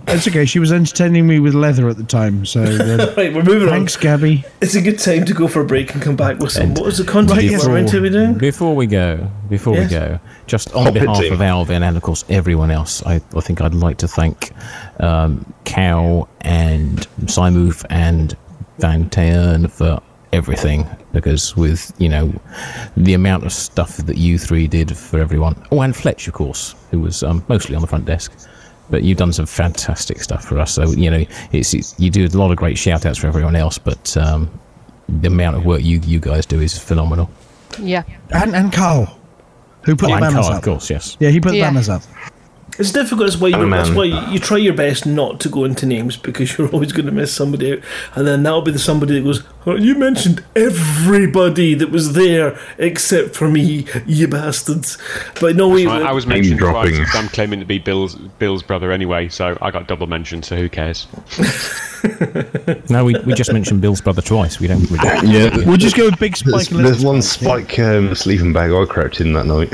It's okay. She was entertaining me with leather at the time, so uh, Right, we're moving on. thanks, Gabby. It's a good time to go for a break and come back with some. What was the content Right, you yes. were meant to be doing? Before we go, before Yes. we go, just on Hobbit behalf of Alvin and of course everyone else, I, I think I'd like to thank um, Cal and Simoof and Van Taern for everything because with you know the amount of stuff that you three did for everyone. Oh, and Fletch, of course, who was um, mostly on the front desk. But you've done some fantastic stuff for us. So you know, it's, it's you do a lot of great shout outs for everyone else, but um, the amount of work you you guys do is phenomenal. Yeah. And and Carl, who put Oh, the and banners Carl, up. of course, yes. Yeah, he put the banners up. It's difficult. That's why, you, that's why you, you try your best not to go into names because you're always going to miss somebody out. And then that'll be the somebody that goes, oh, You mentioned everybody that was there except for me, you bastards. But no, we. I, I was Name mentioned twice. I'm claiming to be Bill's Bill's brother anyway, so I got double mention. So who cares? No, we, we just mentioned Bill's brother twice. We don't. We don't yeah, We'll just go with Big Spike there's, and there's one Spike, spike um, sleeping bag I crept in that night.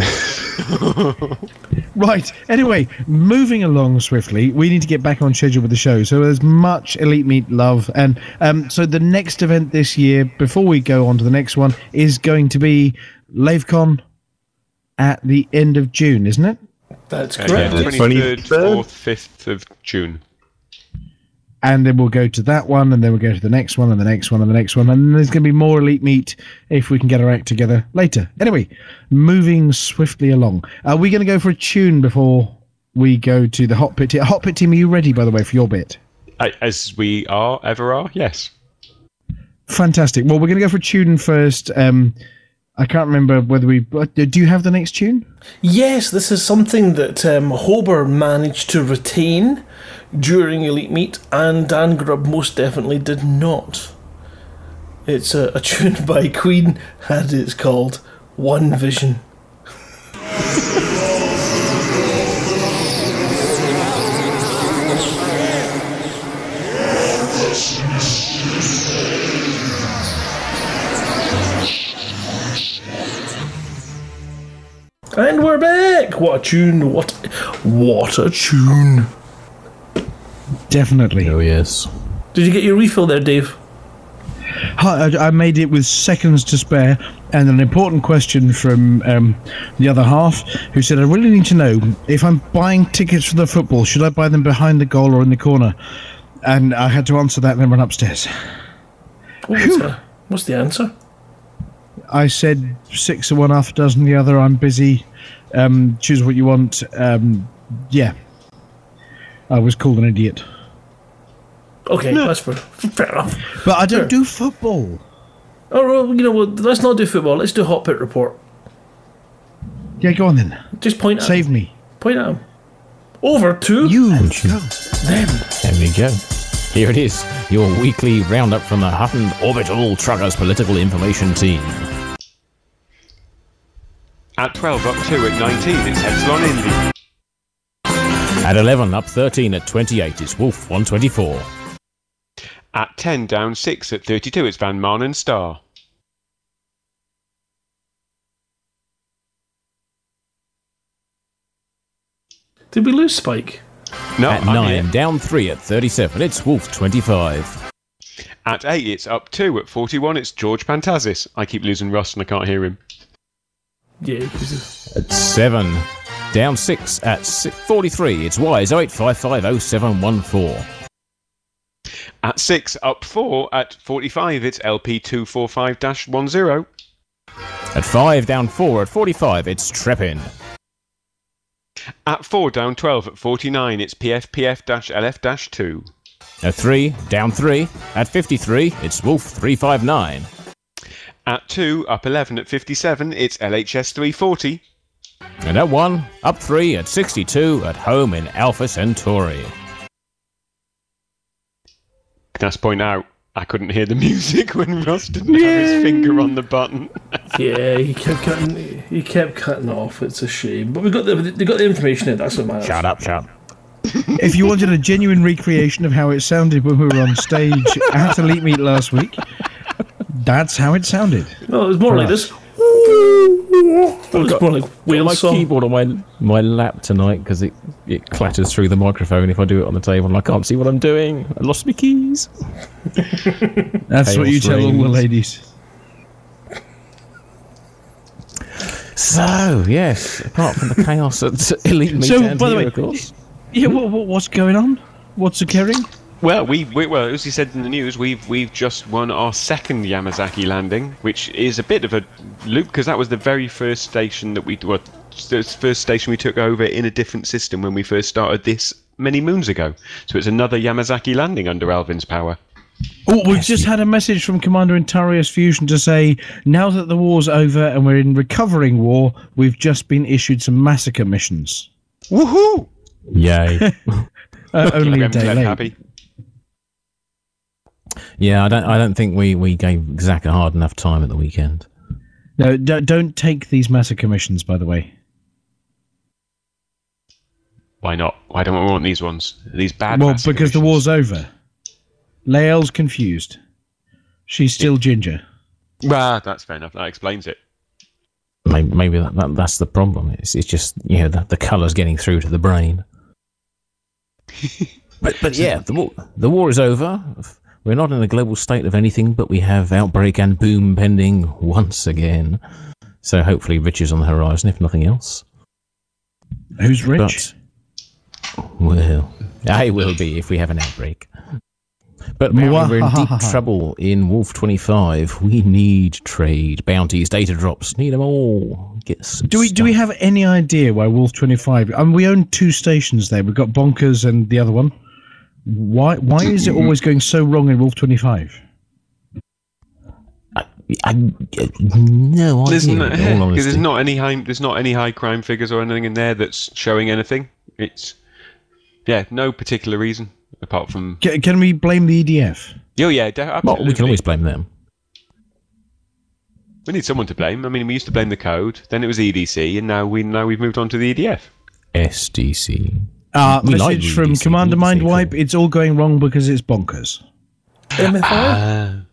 Right. Anyway, moving along swiftly, we need to get back on schedule with the show. So there's much Elite Meet love. And um, so the next event this year, before we go on to the next one, is going to be LaveCon at the end of June, isn't it? That's correct. yeah, The 23rd, 23rd? 4th, 5th of June. and then we'll go to that one, and then we'll go to the next one, and the next one, and the next one, and there's going to be more elite meat if we can get our act together later. Anyway, moving swiftly along, are we going to go for a tune before we go to the hot pit? Hot pit team, are you ready, by the way, for your bit? As we are, ever are, yes. Fantastic. Well, we're going to go for a tune first. Um, I can't remember whether we. uh, Do you have the next tune? Yes, this is something that um, Hober managed to retain during Elite Meet, and Dan Grubb most definitely did not. It's a, a tune by Queen, and it's called One Vision. And we're back! What a tune! What, what a tune! Definitely. Oh yes. Did you get your refill there, Dave? Hi, I, I made it with seconds to spare, and an important question from um, the other half, who said, "I really need to know if I'm buying tickets for the football. Should I buy them behind the goal or in the corner?" And I had to answer that and then run upstairs. What's the, what's the answer? I said six of one, half a dozen the other. I'm busy. Um, choose what you want. Um, yeah, I was called an idiot, Okay, that's fair, fair enough. but I don't Sure. do football. Oh, well, you know what? Let's not do football. Let's do hot pit report. Yeah, go on then. Just point at Save me. point at him. Over to You go. them. There we go. Here it is, your weekly roundup from the Hutton Orbital Truckers Political Information Team. At 12, up 2 at 19, it's Epsilon Indi. At 11, up 13 at 28, it's Wolf 124. At 10, down 6 at 32, it's Van Maanen Star. Did we lose Spike? No, At I'm 9, here. down 3 at 37, it's Wolf 25. At 8, it's up 2 at 41, it's George Pantazis. I keep losing Russ and I can't hear him. Yeah. At 7, down 6 at si- 43, it's Wise 08550714. At 6, up 4 at 45, it's LP245 10. At 5, down 4 at 45, it's Treppin. At 4, down 12 at 49, it's PSPF LF 2. At 3, down 3 at 53, it's Wolf 359. At 2, up 11 at 57, it's LHS 340. And at 1, up 3 at 62 at home in Alpha Centauri. Can I just point out, I couldn't hear the music when Russ didn't have his finger on the button. Yeah, he kept cutting. He kept cutting off. It's a shame, but we got the they got the information in. That's what matters. Shut up, shut up. If you wanted a genuine recreation of how it sounded when we were on stage at Elite Meet last week, that's how it sounded. No, it was more like this. It was more like whale my song. keyboard on my my lap tonight because it, it clatters through the microphone if I do it on the table and I can't see what I'm doing. I lost my keys. That's what you Chaos tell all the ladies. So yes, apart from the chaos at Elite Meet So, and by the way, of course. Yeah, what, what, what's going on? What's occurring? Well, we, we well, as he said in the news, we've we've just won our second Yamazaki landing, which is a bit of a loop because that was the very first station that we well, the first station we took over in a different system when we first started this many moons ago. So it's another Yamazaki landing under Alvin's power. Oh, we've just had a message from Commander Intarius Fusion to say now that the war's over and we're in recovering war, we've just been issued some massacre missions. Woohoo! Yay. Uh, only a I'm day late. happy. Yeah, I don't I don't think we, we gave Zach a hard enough time at the weekend. No, don't, don't take these massacre commissions. by the way. Why not? Why don't we want these ones? These bad. well, massacre because the war's over. Lael's confused. She's still ginger. Well, that's fair enough. That explains it. Maybe, maybe that, that that's the problem. It's it's just you know the, the colours getting through to the brain. but but yeah, the war the war is over. We're not in a global state of anything, but we have outbreak and boom pending once again. So hopefully, Rich is on the horizon, if nothing else. Who's rich? But well, I will be if we have an outbreak. But we're in deep trouble in Wolf 25. We need trade, bounties, data drops. Need them all. Get some do we do we have any idea why Wolf Twenty Five? I mean, we own two stations there. We've got Bonkers and the other one. Why why is it mm-hmm. always going so wrong in Wolf Twenty Five? I, I, no uh, There's idea. no, because there's not any high, there's not any high crime figures or anything in there that's showing anything. It's yeah, no particular reason apart from Can, can we blame the EDF? oh yeah, de- Well, we can always blame them. We need someone to blame. I mean, we used to blame the code, then it was EDC, and now we now we've moved on to the EDF. SDC. Uh, We message the from EDC, Commander EDC, Mindwipe. cool. It's all going wrong because it's bonkers. MFI.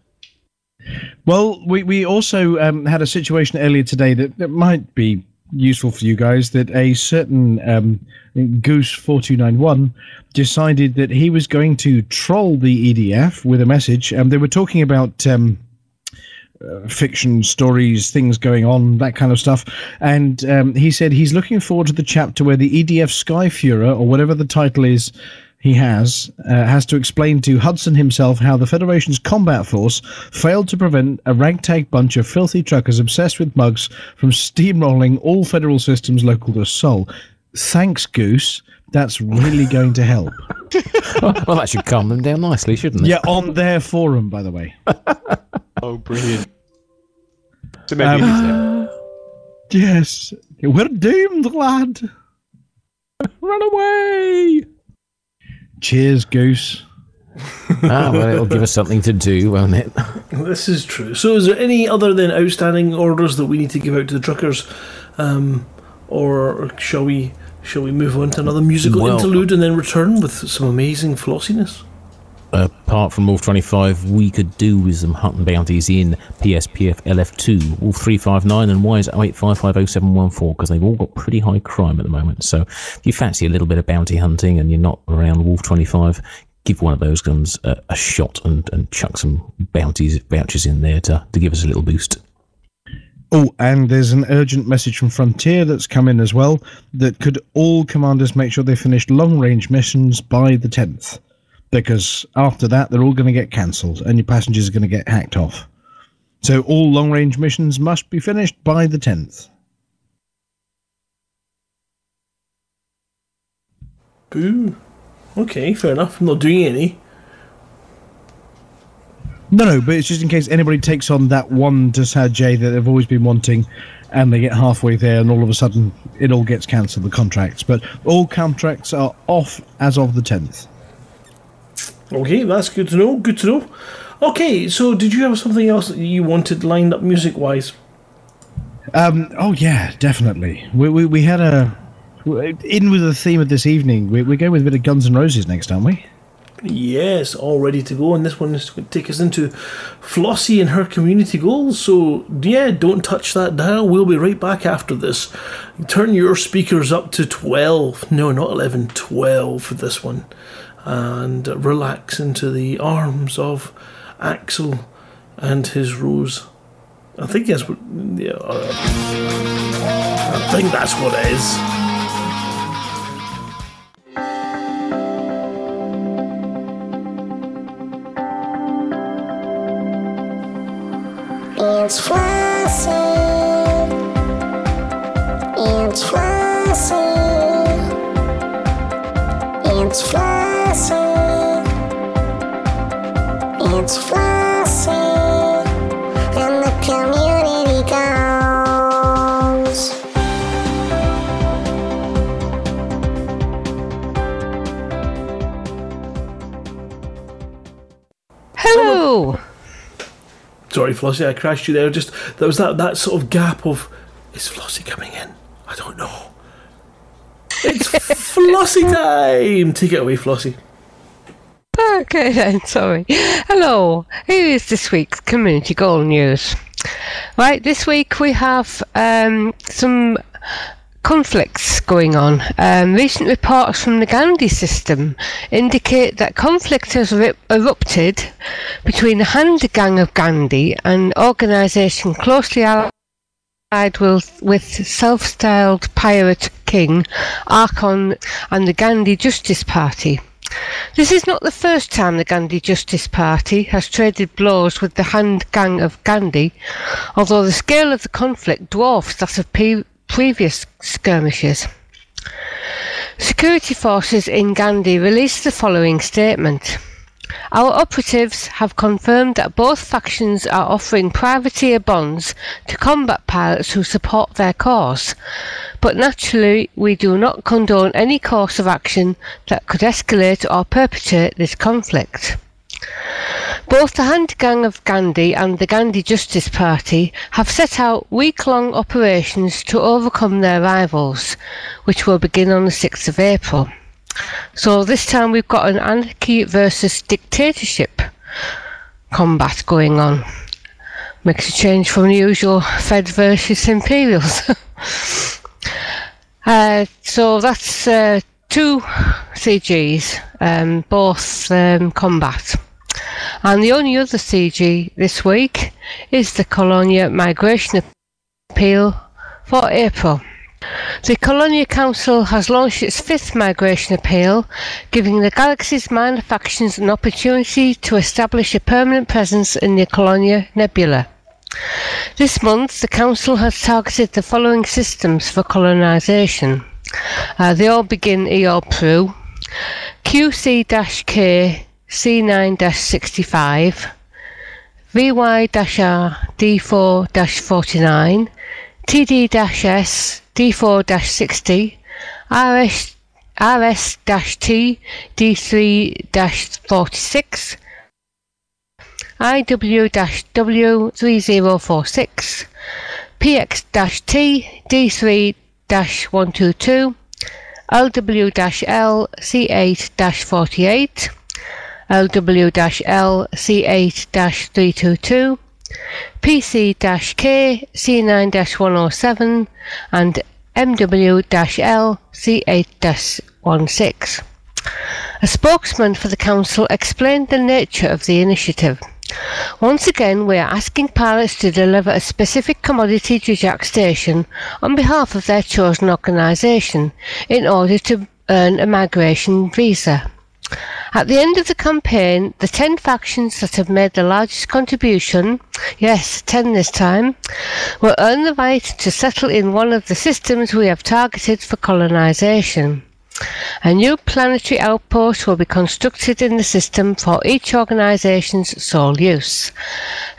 Well, we, we also um, had a situation earlier today that, that might be useful for you guys that a certain um, Goose 4291 decided that he was going to troll the EDF with a message. Um, they were talking about um, uh, fiction stories, things going on, that kind of stuff. And um, he said he's looking forward to the chapter where the EDF Skyfuhrer, or whatever the title is, he has uh, has to explain to Hudson himself how the Federation's combat force failed to prevent a ragtag bunch of filthy truckers obsessed with mugs from steamrolling all federal systems local to Sol. Thanks, Goose. That's really going to help. well, that should calm them down nicely, shouldn't it? Yeah, on their forum, by the way. Oh, brilliant. So maybe Um, Yes, we're doomed, lad. Run away! Cheers, Goose. ah, well, it'll give us something to do, won't it? This is true. So, is there any other than outstanding orders that we need to give out to the truckers, um, or shall we shall we move on to another musical Well- interlude and then return with some amazing flossiness? Apart from Wolf 25, we could do with some hunting bounties in PSPF LF2, Wolf 359, and Wise 08550714 because they've all got pretty high crime at the moment. So if you fancy a little bit of bounty hunting and you're not around Wolf 25, give one of those guns a, a shot and, and chuck some bounties vouchers in there to, to give us a little boost. Oh, and there's an urgent message from Frontier that's come in as well that could all commanders make sure they finished long range missions by the 10th. Because after that, they're all going to get cancelled and your passengers are going to get hacked off. So all long range missions must be finished by the 10th. Boo. Okay, fair enough. I'm not doing any. No, no, but it's just in case anybody takes on that one Desaad J that they've always been wanting and they get halfway there and all of a sudden it all gets cancelled, the contracts. But all contracts are off as of the 10th. Okay, that's good to know. Good to know. Okay, so did you have something else that you wanted lined up music wise? Um, oh yeah, definitely. We, we, we had a in with the theme of this evening. We, we're going with a bit of Guns N' Roses next, aren't we? Yes, all ready to go, and this one is going to take us into Flossie and her community goals. So, yeah, don't touch that dial. We'll be right back after this. Turn your speakers up to 12. No, not 11, 12 for this one. And relax into the arms of Axel and his Rose. I think that's what. Yeah, I think that's what it is. It's Flossie. And the community goes. Hello. Sorry, Flossie, I crashed you there. Just there was that, that sort of gap of is Flossie coming in? I don't know. It's Flossie time. Take it away, Flossie. Okay then, sorry. Hello, here is this week's community goal news. Right, this week we have um, some conflicts going on. Um, recent reports from the Gandhi system indicate that conflict has erupted between the Hand Gang of Gandhi an organisation closely allied with, with self-styled pirate king Archon and the Gandhi Justice Party. This is not the first time the Gandhi Justice Party has traded blows with the Hand Gang of Gandhi, although the scale of the conflict dwarfs that of pre- previous skirmishes. Security forces in Gandhi released the following statement. Our operatives have confirmed that both factions are offering privateer bonds to combat pilots who support their cause, but naturally we do not condone any course of action that could escalate or perpetuate this conflict. Both the Hand Gang of Gandhi and the Gandhi Justice Party have set out week long operations to overcome their rivals, which will begin on the 6th of April. So this time we've got an anarchy versus dictatorship combat going on. Makes a change from the usual Fed versus Imperials. uh, so that's uh, two CGs, um, both um, combat. And the only other CG this week is the Colonia Migration Appeal for April. The Colonia Council has launched its fifth migration appeal, giving the galaxy's minor factions an opportunity to establish a permanent presence in the Colonia Nebula. This month, the Council has targeted the following systems for colonisation. Uh, they all begin Eol Prou, QC-K C9-65, VY-R D4-49, TD-S D4-60, RS RS-T D3-46, IW-W3046, PX-T D3-122, LW-L C8-48, LW-L C8-322, PC-K C9-107, and MW-L C8-16. A spokesman for the council explained the nature of the initiative. Once again, we are asking pilots to deliver a specific commodity to Jaques Station on behalf of their chosen organisation in order to earn a migration visa. At the end of the campaign, the 10 factions that have made the largest contribution, yes, 10 this time, will earn the right to settle in one of the systems we have targeted for colonisation. A new planetary outpost will be constructed in the system for each organisation's sole use.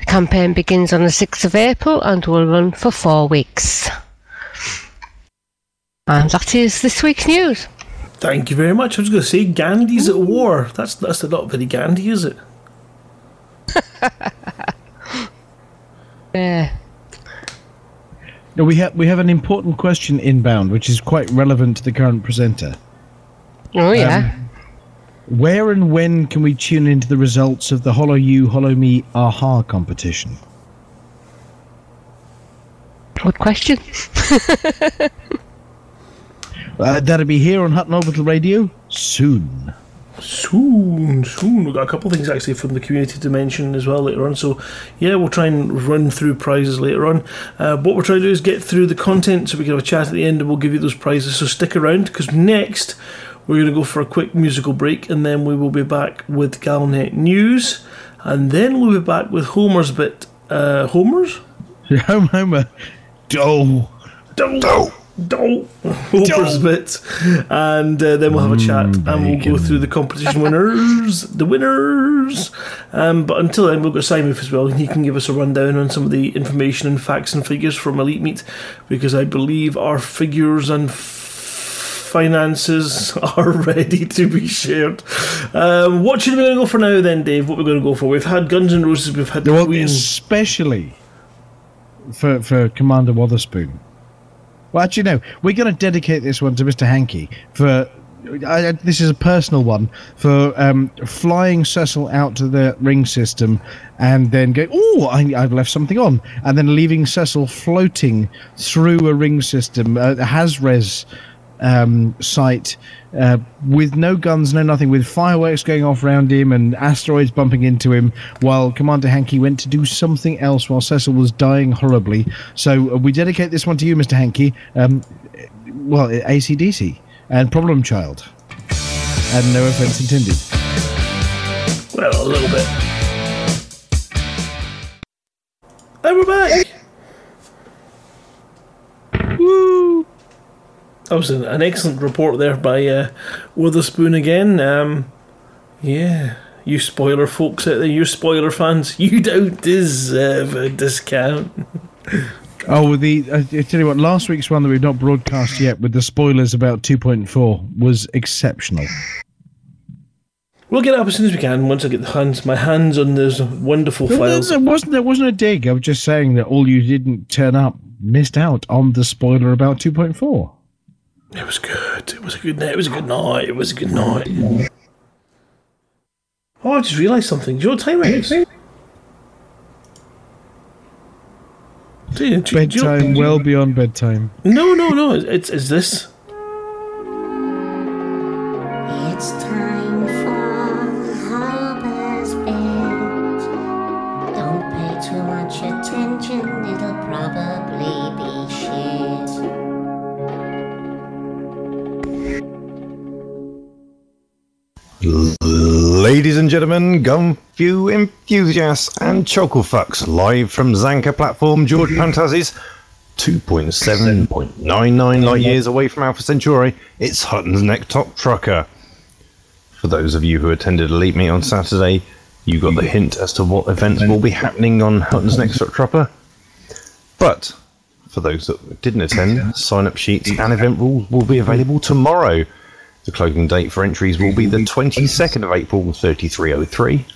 The campaign begins on the 6th of April and will run for four weeks. And that is this week's news. Thank you very much. I was going to say Gandhi's at war. That's that's not very Gandhi, is it? Yeah. Now we have we have an important question inbound, which is quite relevant to the current presenter. Oh, yeah. Where and when can we tune into the results of the Hollow You, Holo-Me, Aha competition? Good question. Uh, that'll be here on Hutton Orbital Radio soon. Soon, soon. We've got a couple of things actually from the community to mention as well later on. So, yeah, we'll try and run through prizes later on. Uh, what we're trying to do is get through the content so we can have a chat at the end and we'll give you those prizes. So, stick around because next we're going to go for a quick musical break and then we will be back with Galnet News and then we'll be back with Homer's bit. Uh, Homer's? Homer, Homer. Oh. Doe. Doe. Homer's bit. And uh, then we'll have a chat and we'll go through the competition winners, the winners. Um, but until then, we've got Simon as well, and he can give us a rundown on some of the information and facts and figures from Elite Meet because I believe our figures and f- finances are ready to be shared. Um, what should we go for now, then, Dave? What we're going to go for? We've had Guns N' Roses, we've had Well, Queen. especially for for Commander Wotherspoon. Well, actually, no. We're going to dedicate this one to Mr. Hankey for. I, I- this is a personal one for um, flying Cecil out to the ring system and then going, oh, I've left something on, and then leaving Cecil floating through a ring system, a HazRes um, site uh, with no guns, no nothing, with fireworks going off around him and asteroids bumping into him, while Commander Hankey went to do something else while Cecil was dying horribly. So uh, we dedicate this one to you, Mr. Hankey. Um, well, ACDC and Problem Child. And no offense intended. Well, a little bit. And we're back. Woo! That was an, an excellent report there by uh, Witherspoon again. Um, yeah, you spoiler folks out there, you spoiler fans, you don't deserve a discount. Oh, the uh, I tell you what, last week's one that we've not broadcast yet with the spoilers about 2.4 was exceptional. We'll get it up as soon as we can once I get the hands, my hands on those wonderful files. There wasn't there wasn't a dig. I was just saying that all you didn't turn up missed out on the spoiler about 2.4. It was good. It was a good night. It was a good night. It was a good night. Oh, I just realised something. Do you know what time it is? Do you- do you- do you know- Bedtime, well beyond bedtime. No, no, no. It's it's this. Ladies and gentlemen, Gumfew enthusiasts and chocolfucks, live from Zamka Platform, George Pantazis, 2.7.99 light years away from Alpha Centauri, it's Hutton's Neck Top Trucker. For those of you who attended Elite Meet on Saturday, you got the hint as to what events will be happening on Hutton's Neck Top Trucker. But for those that didn't attend, sign up sheets and event rules will be available tomorrow. The closing date for entries will be the 22nd of April 3303.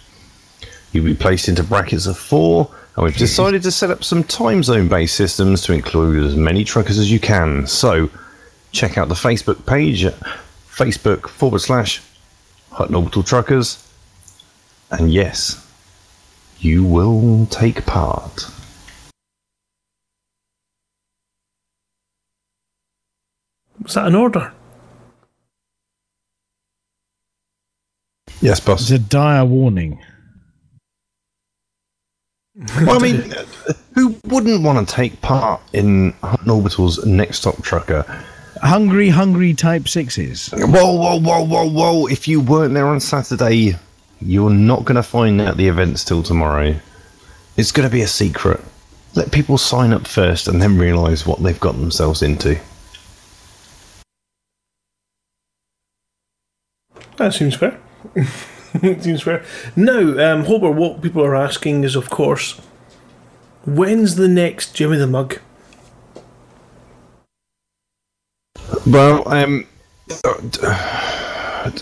You'll be placed into brackets of four, and we've decided to set up some time zone based systems to include as many truckers as you can. So check out the Facebook page at Facebook forward slash Hutton Orbital Truckers. And yes, you will take part. Was that an order? Yes, boss. It's a dire warning. Well, I mean, who wouldn't want to take part in Hutton Orbital's next stop trucker? Hungry, hungry type sixes. Whoa, whoa, whoa, whoa, whoa! If you weren't there on Saturday, you're not going to find out the events till tomorrow. It's going to be a secret. Let people sign up first and then realise what they've got themselves into. That seems fair. Seems fair. Now, um, what people are asking is, of course, when's the next Jimmy the Mug? Well, um,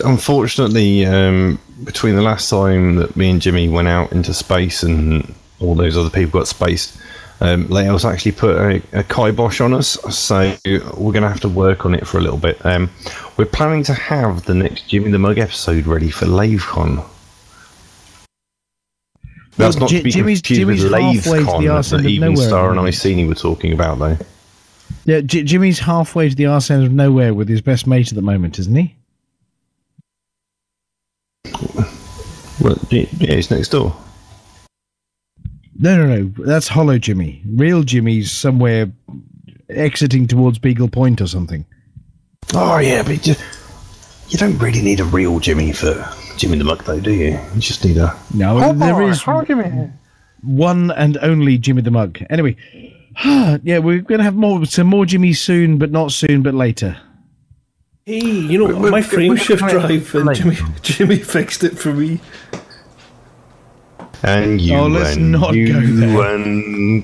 unfortunately, um, between the last time that me and Jimmy went out into space and all those other people got spaced, um, Leo's actually put a, a kibosh on us, so we're going to have to work on it for a little bit. Um, we're planning to have the next Jimmy the Mug episode ready for LaveCon. That's Well, not Ji- to be Jimmy's- confused Jimmy's with halfway to the LaveCon that of Even nowhere Star and Iceni were talking about, though. Yeah, J- Jimmy's halfway to the arse end of nowhere with his best mate at the moment, isn't he? Well, yeah, it's next door. No, no, no. That's Holo-Jimmy. Real Jimmy's somewhere exiting towards Beagle Point or something. Oh yeah, but you, you don't really need a real Jimmy for Jimmy the Mug, though, do you? You just need a. No, there is one and only Jimmy the Mug. Anyway, yeah, we're going to have more some more Jimmys soon, but not soon, but later. Hey, you know, We- we- my frame shift drive, and Jimmy, Jimmy fixed it for me. And you Oh, let's and not you go there. and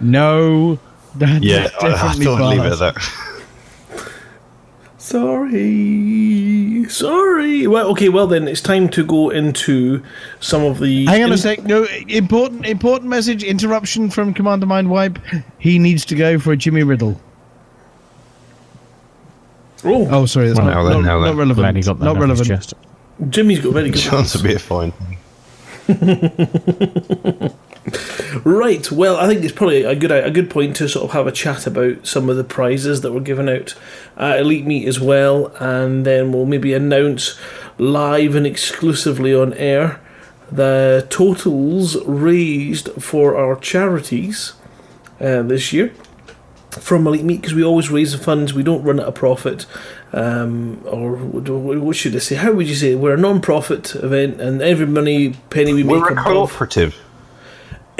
No, that's yeah, I, I thought I'd leave it bars. at that. Sorry, sorry. Well, okay. Well, then it's time to go into some of the. Hang on a sec. No, important, important message. Interruption from Commander Mindwipe. He needs to go for a Jimmy Riddle. Oh, Oh, sorry, that's Well, not, now then, not, now not relevant. Glad he got that not off his relevant. chest. Jimmy's got very good. Chance of being fine. Right. Well, I think it's probably a good a good point to sort of have a chat about some of the prizes that were given out at Elite Meet as well, and then we'll maybe announce live and exclusively on air the totals raised for our charities uh, this year from Elite Meet because we always raise the funds. We don't run at a profit, um, or what should I say? How would you say? We're a non-profit event, and every money penny we make We're a above cooperative.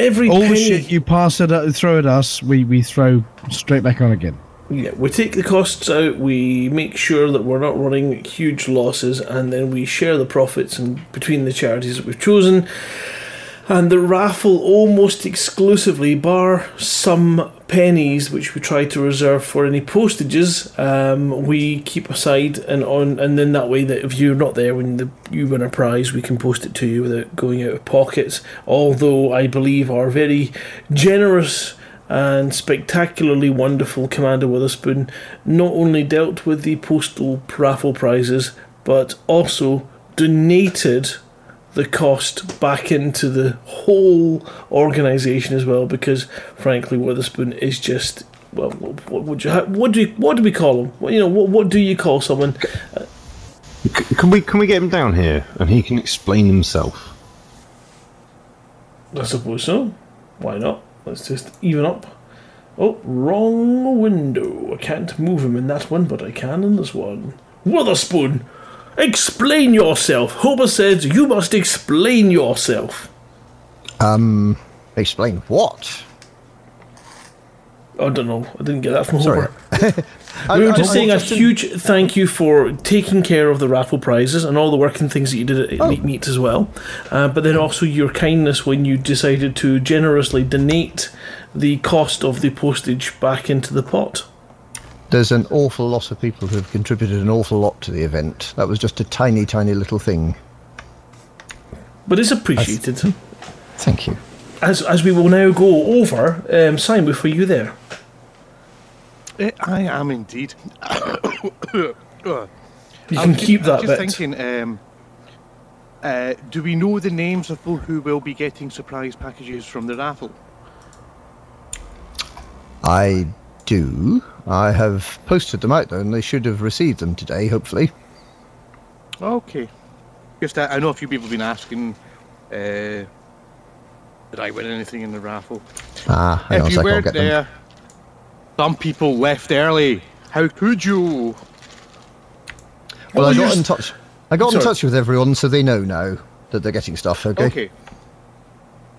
Every All the shit you pass it, uh, throw at us, we, we throw straight back on again. Yeah, we take the costs out, we make sure that we're not running huge losses, and then we share the profits and between the charities that we've chosen. And the raffle almost exclusively, bar some pennies which we try to reserve for any postages, um, we keep aside and on, and then that way that if you're not there when the, you win a prize, we can post it to you without going out of pockets. Although I believe our very generous and spectacularly wonderful Commander Witherspoon not only dealt with the postal raffle prizes, but also donated the cost back into the whole organisation as well. Because frankly, Witherspoon is just well, what, what would you what do you, what do we call him? Well, you know, what what do you call someone? Can we can we get him down here and he can explain himself? I suppose so. Why not? Let's just even up. Oh, wrong window. I can't move him in that one, but I can in this one. Witherspoon! Explain yourself! Homer says you must explain yourself. Um, explain what? I don't know. I didn't get that from Sorry. Homer. I- We were just I saying a just didn't- huge thank you for taking care of the raffle prizes and all the work and things that you did at Oh. Elite Meet as well. Uh, but then also your kindness when you decided to generously donate the cost of the postage back into the pot. There's an awful lot of people who have contributed an awful lot to the event. That was just a tiny, tiny little thing. But it's appreciated. Thank you. As, as we will now go over, um, Simon, for you there. Eh, I am indeed. You I'm can ju- keep I'm just bit. thinking, um, uh, do we know the names of people who will be getting surprise packages from the raffle? I do. I have posted them out though, and they should have received them today, hopefully. Okay. Just uh, I know a few people have been asking, uh, did I win anything in the raffle? Ah, hang on a if you weren't get them. there, some people left early. How could you? Well, I Oh, got in touch. I got in touch with everyone, so they know now that they're getting stuff. Okay. Okay,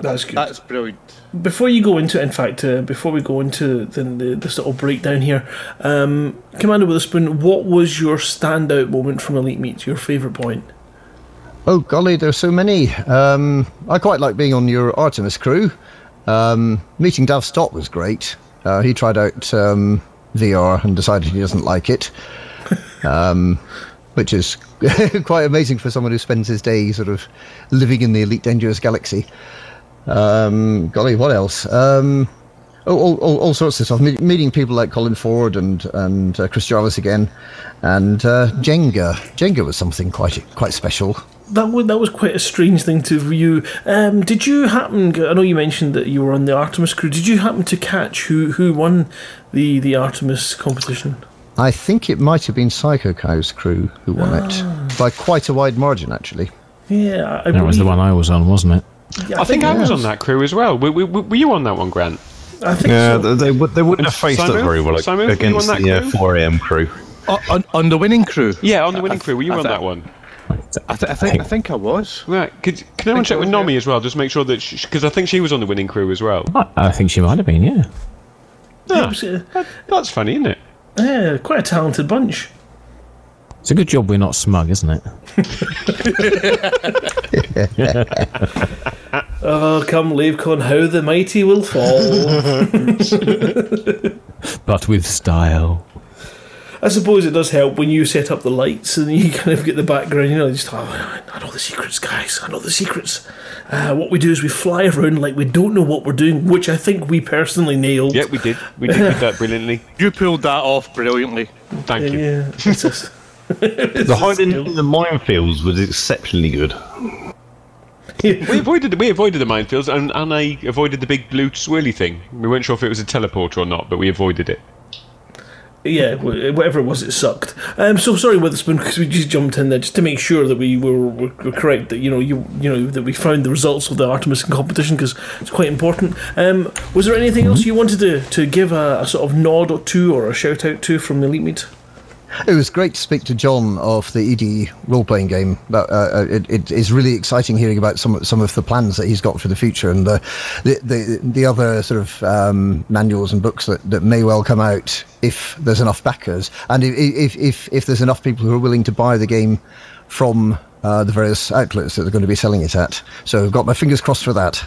That's good. that's brilliant. Before you go into, in fact, uh, before we go into the, the this little breakdown here, um, Commander Witherspoon, what was your standout moment from Elite Meet? Your favourite point? Oh golly, there's so many. Um, I quite like being on your Artemis crew. Um, meeting Dav Stott was great. Uh, he tried out um, VR and decided he doesn't like it, um, which is quite amazing for someone who spends his day sort of living in the Elite Dangerous Galaxy. Um, golly, what else? Um, oh, all, all, all sorts of stuff. Me- meeting people like Colin Ford and and uh, Chris Jarvis again, and uh, Jenga. Jenga was something quite quite special. That was, that was quite a strange thing to view. Um, did you happen? I know you mentioned that you were on the Artemis crew. Did you happen to catch who who won the the Artemis competition? I think it might have been Psycho Cow's crew who won it by quite a wide margin, actually. Yeah, I That was the one I was on, wasn't it? Yeah, I think I was on that crew as well. Were, were, were you on that one, Grant? I think Yeah, so. they, they, would- they wouldn't have faced Simon? up very well Simon, against on that the uh, crew? 4 a.m. crew. Uh, on, on the winning crew. Yeah, on the winning crew. Were you I on thought- that one? I, th- I think I think I was. Right. Could, can anyone check with I was, Nomi as well? Just make sure that because I think she was on the winning crew as well. I, I think she might have been, yeah. It was, uh, That- that's funny, isn't it? yeah, quite a talented bunch. It's a good job we're not smug, isn't it? Oh, come, LaveCon, how the mighty will fall. But with style. I suppose it does help when you set up the lights and you kind of get the background. You know, just oh, I know the secrets, guys. I know the secrets. Uh, what we do is we fly around like we don't know what we're doing, which I think we personally nailed. Yeah, we did. We did, did that brilliantly. You pulled that off brilliantly. Thank you. Yeah, it's just- The hiding in the minefields was exceptionally good. We avoided we avoided the minefields and, and I avoided the big blue swirly thing. We weren't sure if it was a teleporter or not, but we avoided it. yeah, whatever it was, it sucked. Um, so sorry, Witherspoon, because we just jumped in there just to make sure that we were, were, were correct. That you know, you you know that we found the results of the Artemis competition because it's quite important. Um, was there anything else you wanted to, to give a, a sort of nod or to or a shout out to from the Elite Meet? It was great to speak to John of the ED role playing game. Uh, it, it is really exciting hearing about some some of the plans that he's got for the future and the the, the, the other sort of um, manuals and books that, that may well come out if there's enough backers and if if, if, if there's enough people who are willing to buy the game from uh, the various outlets that they're going to be selling it at. So I've got my fingers crossed for that.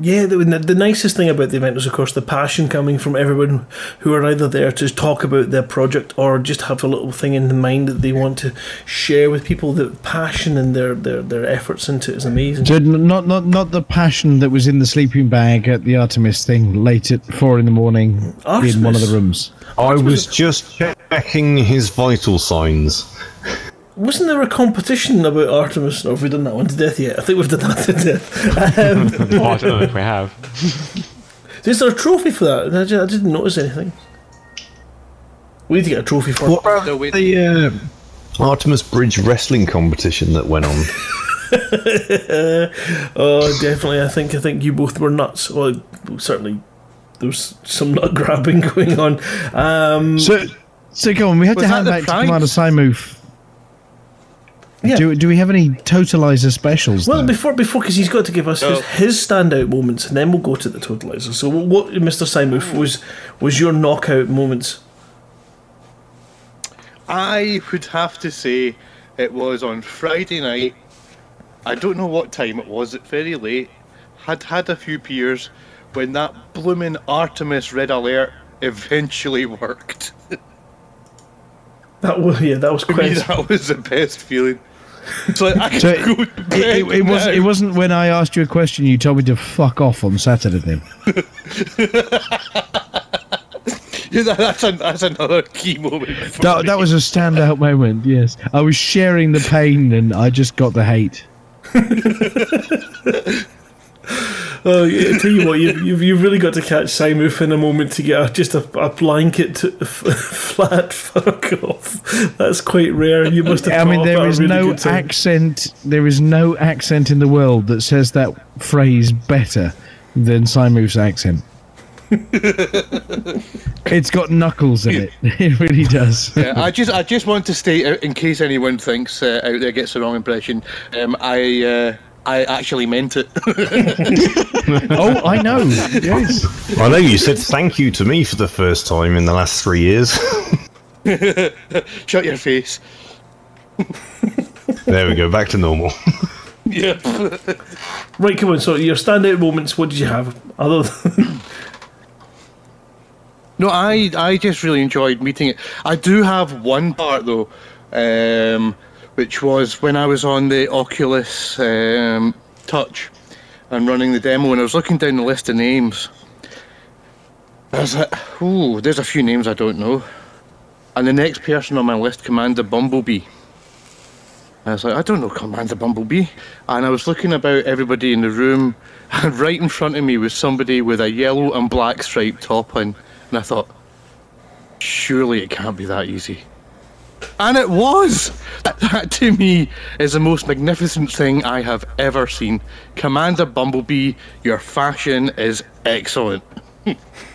Yeah, the, the nicest thing about the event was, of course, the passion coming from everyone who are either there to talk about their project or just have a little thing in mind that they want to share with people. The passion and their, their, their efforts into it is amazing. So not not not the passion that was in the sleeping bag at the Artemis thing late at four in the morning in one of the rooms. I was just checking his vital signs. Wasn't there a competition about Artemis? Or have we done that one to death yet? I think we've done that to death. Um, Oh, I don't know if we have. is there a trophy for that? I ju- I didn't notice anything. We need to get a trophy for What it. about No, the uh, Artemis Bridge wrestling competition that went on? oh, definitely. I think I think you both were nuts. Well, certainly there was some nut grabbing going on. Um, So, so go on. We have Was to hand the back to prize? Commander Simoof. Yeah. Do, do we have any totalizer specials? well, though? before before because he's got to give us his, oh. his standout moments, and then we'll go to the totalizer. So, what, Mr. Simon, was was your knockout moments? I would have to say it was on Friday night. I don't know what time it was. It's very late. Had had a few beers when that bloomin' Artemis red alert eventually worked. That was yeah, that was For me, quite. that was the best feeling. Like I So it, it, it wasn't. It wasn't when I asked you a question. You told me to fuck off on Saturday. Then Yeah, that- that's, an, that's another key moment. that, me. that was a standout moment. Yes, I was sharing the pain, and I just got the hate. Oh, yeah, I tell you what, you've, you've, you've really got to catch Simon in a moment to get a, just a, a blanket to, f- flat fuck off. That's quite rare. You must have. I mean, thought there about a is really no accent. There is no accent in the world that says that phrase better than Simu's accent. it's got knuckles in it. It really does. Yeah, I just I just want to state in case anyone thinks uh, out there gets the wrong impression. Um, I uh, I actually meant it. oh, I know. Yes. I know you said thank you to me for the first time in the last three years. Shut your face. there we go, back to normal. Yeah. Right, come on. So your standout moments. What did you have? Other than, No, I I just really enjoyed meeting it. I do have one part though, um, which was when I was on the Oculus um, Touch and running the demo, and I was looking down the list of names. I was like, "Ooh, there's a few names I don't know," and the next person on my list, Commander Bumblebee. I was like, I don't know Commander Bumblebee. And I was looking about everybody in the room, and right in front of me was somebody with a yellow and black striped top on. And I thought, surely it can't be that easy. And it was! That, that to me is the most magnificent thing I have ever seen. Commander Bumblebee, your fashion is excellent.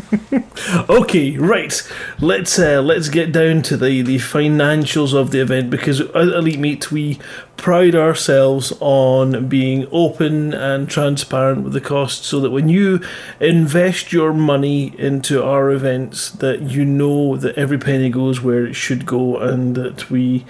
okay, right. Let's uh, let's get down to the, the financials of the event because at Elite Meet we pride ourselves on being open and transparent with the costs, so that when you invest your money into our events, that you know that every penny goes where it should go, and that we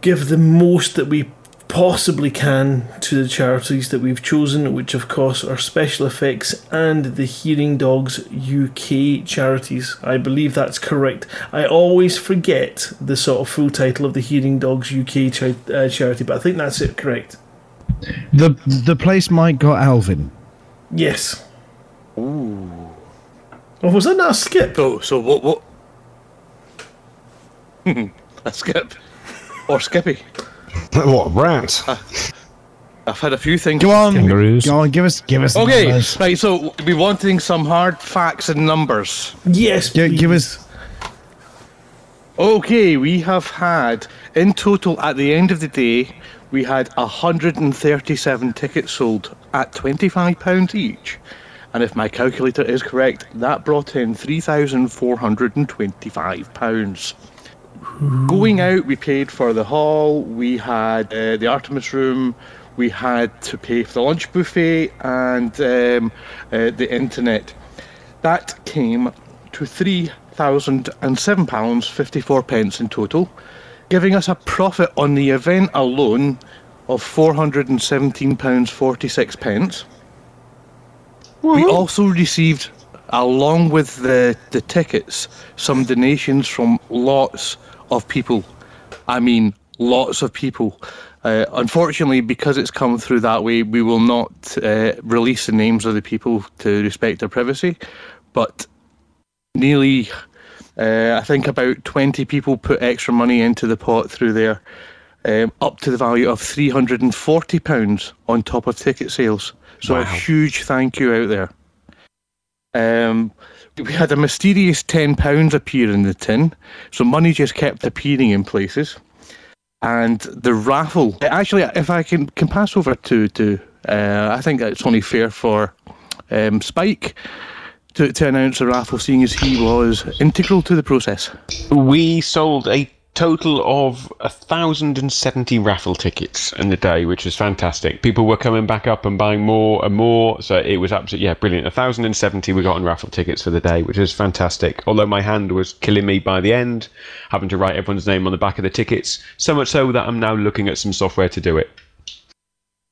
give the most that we possibly can to the charities that we've chosen, which of course are Special Effects and the Hearing Dogs UK charities. I believe that's correct. I always forget the sort of full title of the Hearing Dogs UK cha- uh, charity, but I think that's it correct. The the place Mike got Alvin. Yes. Ooh. Oh, was that not a skip? So, so what? What? a skip. Or Skippy. what, rat? Uh, I've had a few things. Go on, Kangaroos. go on, give us give us Okay, numbers. right. So we wanting some hard facts and numbers. Yes. Gi- give us Okay, we have had in total at the end of the day, we had 137 tickets sold at 25 pounds each. And if my calculator is correct, that brought in 3,425 pounds. Going out, we paid for the hall, we had uh, the Artemis room, we had to pay for the lunch buffet and um, uh, the internet. That came to three thousand and seven pounds fifty four pence in total, giving us a profit on the event alone of four hundred and seventeen pounds forty six pence. We also received, along with the the tickets, some donations from lots of people. I mean, lots of people. Uh, unfortunately, because it's come through that way, we will not uh, release the names of the people to respect their privacy. But nearly, uh, I think about 20 people put extra money into the pot through there, um, up to the value of £340 on top of ticket sales. So a huge thank you out there. Um, we had a mysterious £10 appear in the tin, so money just kept appearing in places. and the raffle. Actually, if I can, can pass over to to, uh, I think it's only fair for um, Spike to, to announce the raffle, seeing as he was integral to the process. We sold a total of 1,070 raffle tickets in the day, which was fantastic. People were coming back up and buying more and more, so it was absolutely, yeah, brilliant. 1,070 we got on raffle tickets for the day, which was fantastic. Although my hand was killing me by the end, having to write everyone's name on the back of the tickets, so much so that I'm now looking at some software to do it.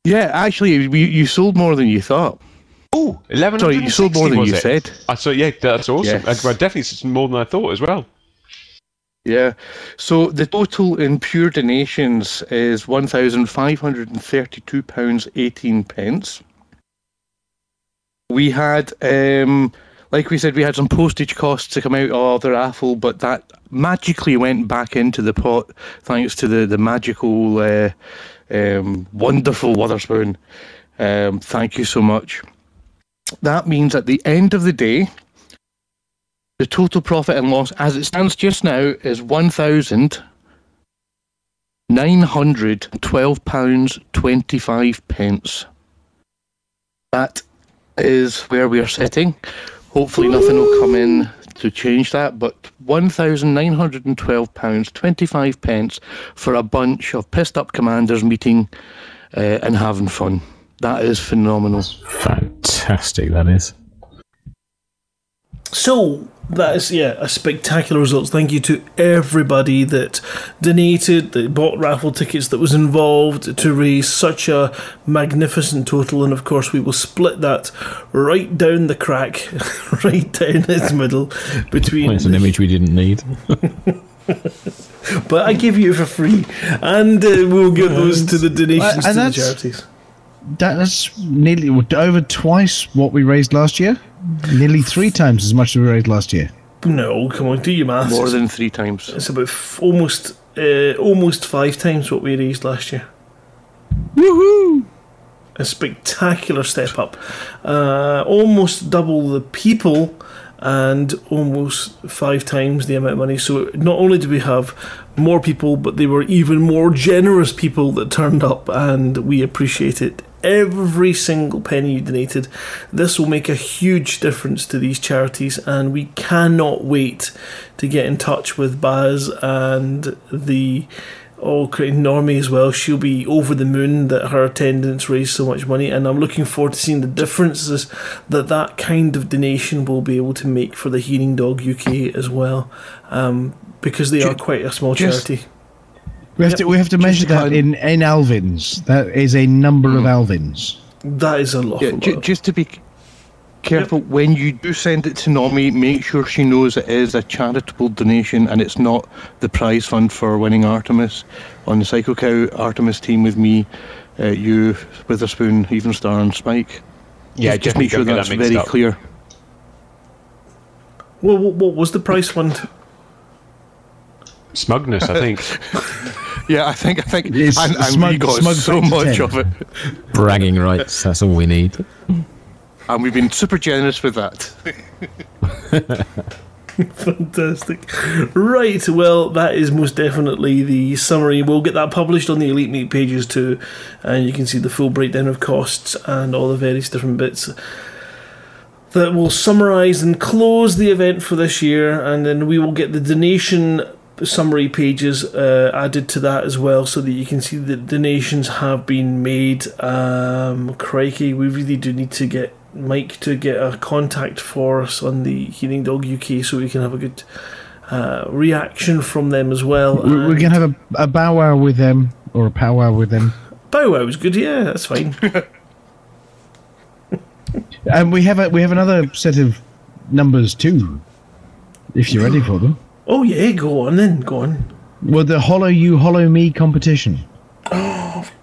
Yeah, actually, you, you sold more than you thought. Oh, 11 Sorry, you sold more than you said. I saw, yeah, that's awesome. Yes. I, I definitely more than I thought as well. Yeah. So the total in pure donations is one thousand five hundred and thirty-two pounds eighteen pence. We had, um, like we said, we had some postage costs to come out of the raffle, but that magically went back into the pot thanks to the the magical, uh, um, wonderful Witherspoon. Um, thank you so much. That means at the end of the day, the total profit and loss, as it stands just now, is one thousand nine hundred twelve pounds twenty five pence. That is where we are sitting. Hopefully, nothing will come in to change that. But one thousand nine hundred and twelve pounds twenty five pence for a bunch of pissed up commanders meeting uh, and having fun. That is phenomenal. Fantastic, that is. So that is yeah a spectacular results. Thank you to everybody that donated, that bought raffle tickets, that was involved to raise such a magnificent total. And of course, we will split that right down the crack, right down its middle between. It's an image we didn't need. but I give you for free, and uh, we'll give those to the donations and to the charities. That's nearly over twice what we raised last year. Nearly three times as much as we raised last year. No, come on, do your maths. More than three times. It's about f- almost uh, almost five times what we raised last year. Woohoo! A spectacular step up. Uh, almost double the people and almost five times the amount of money. So not only do we have more people, but they were even more generous people that turned up, and we appreciate it. Every single penny you donated. This will make a huge difference to these charities, and we cannot wait to get in touch with Baz and the Oh, Nomi as well. She'll be over the moon that her attendance raised so much money, and I'm looking forward to seeing the differences that that kind of donation will be able to make for the Hearing Dog UK as well, um, because they are quite a small charity. We have to we have to measure that in in alvins. That is a number of alvins. That is a lot. Yeah, ju- just to be c- careful, when you do send it to Nomi, make sure she knows it is a charitable donation and it's not the prize fund for winning Artemis. On the Psycho Cow Artemis team with me, uh, you, Witherspoon, Evenstar, and Spike. Yeah, just, just make sure that's that very up. clear. Well, what, what was the prize fund? Smugness, I think. Yeah, I think I think, It's and, and we smug- got smug so much 10. of it, Bragging rights, that's all we need. and we've been super generous with that. Fantastic. Right, well, that is most definitely the summary. We'll get that published on the Elite Meet pages too, and you can see the full breakdown of costs and all the various different bits that will summarise and close the event for this year, and then we will get the donation summary pages uh, added to that as well so that you can see that donations have been made. Um, crikey, we really do need to get Mike to get a contact for us on the Hearing Dog UK so we can have a good uh, reaction from them as well. We- We're gonna have a, a bow wow with them or a powwow with them, Bow Wow was good, yeah, that's fine. and we have a we have another set of numbers too. If you're ready for them. Oh, yeah, go on then, go on. Well, the Holo-You, Hollow Me competition.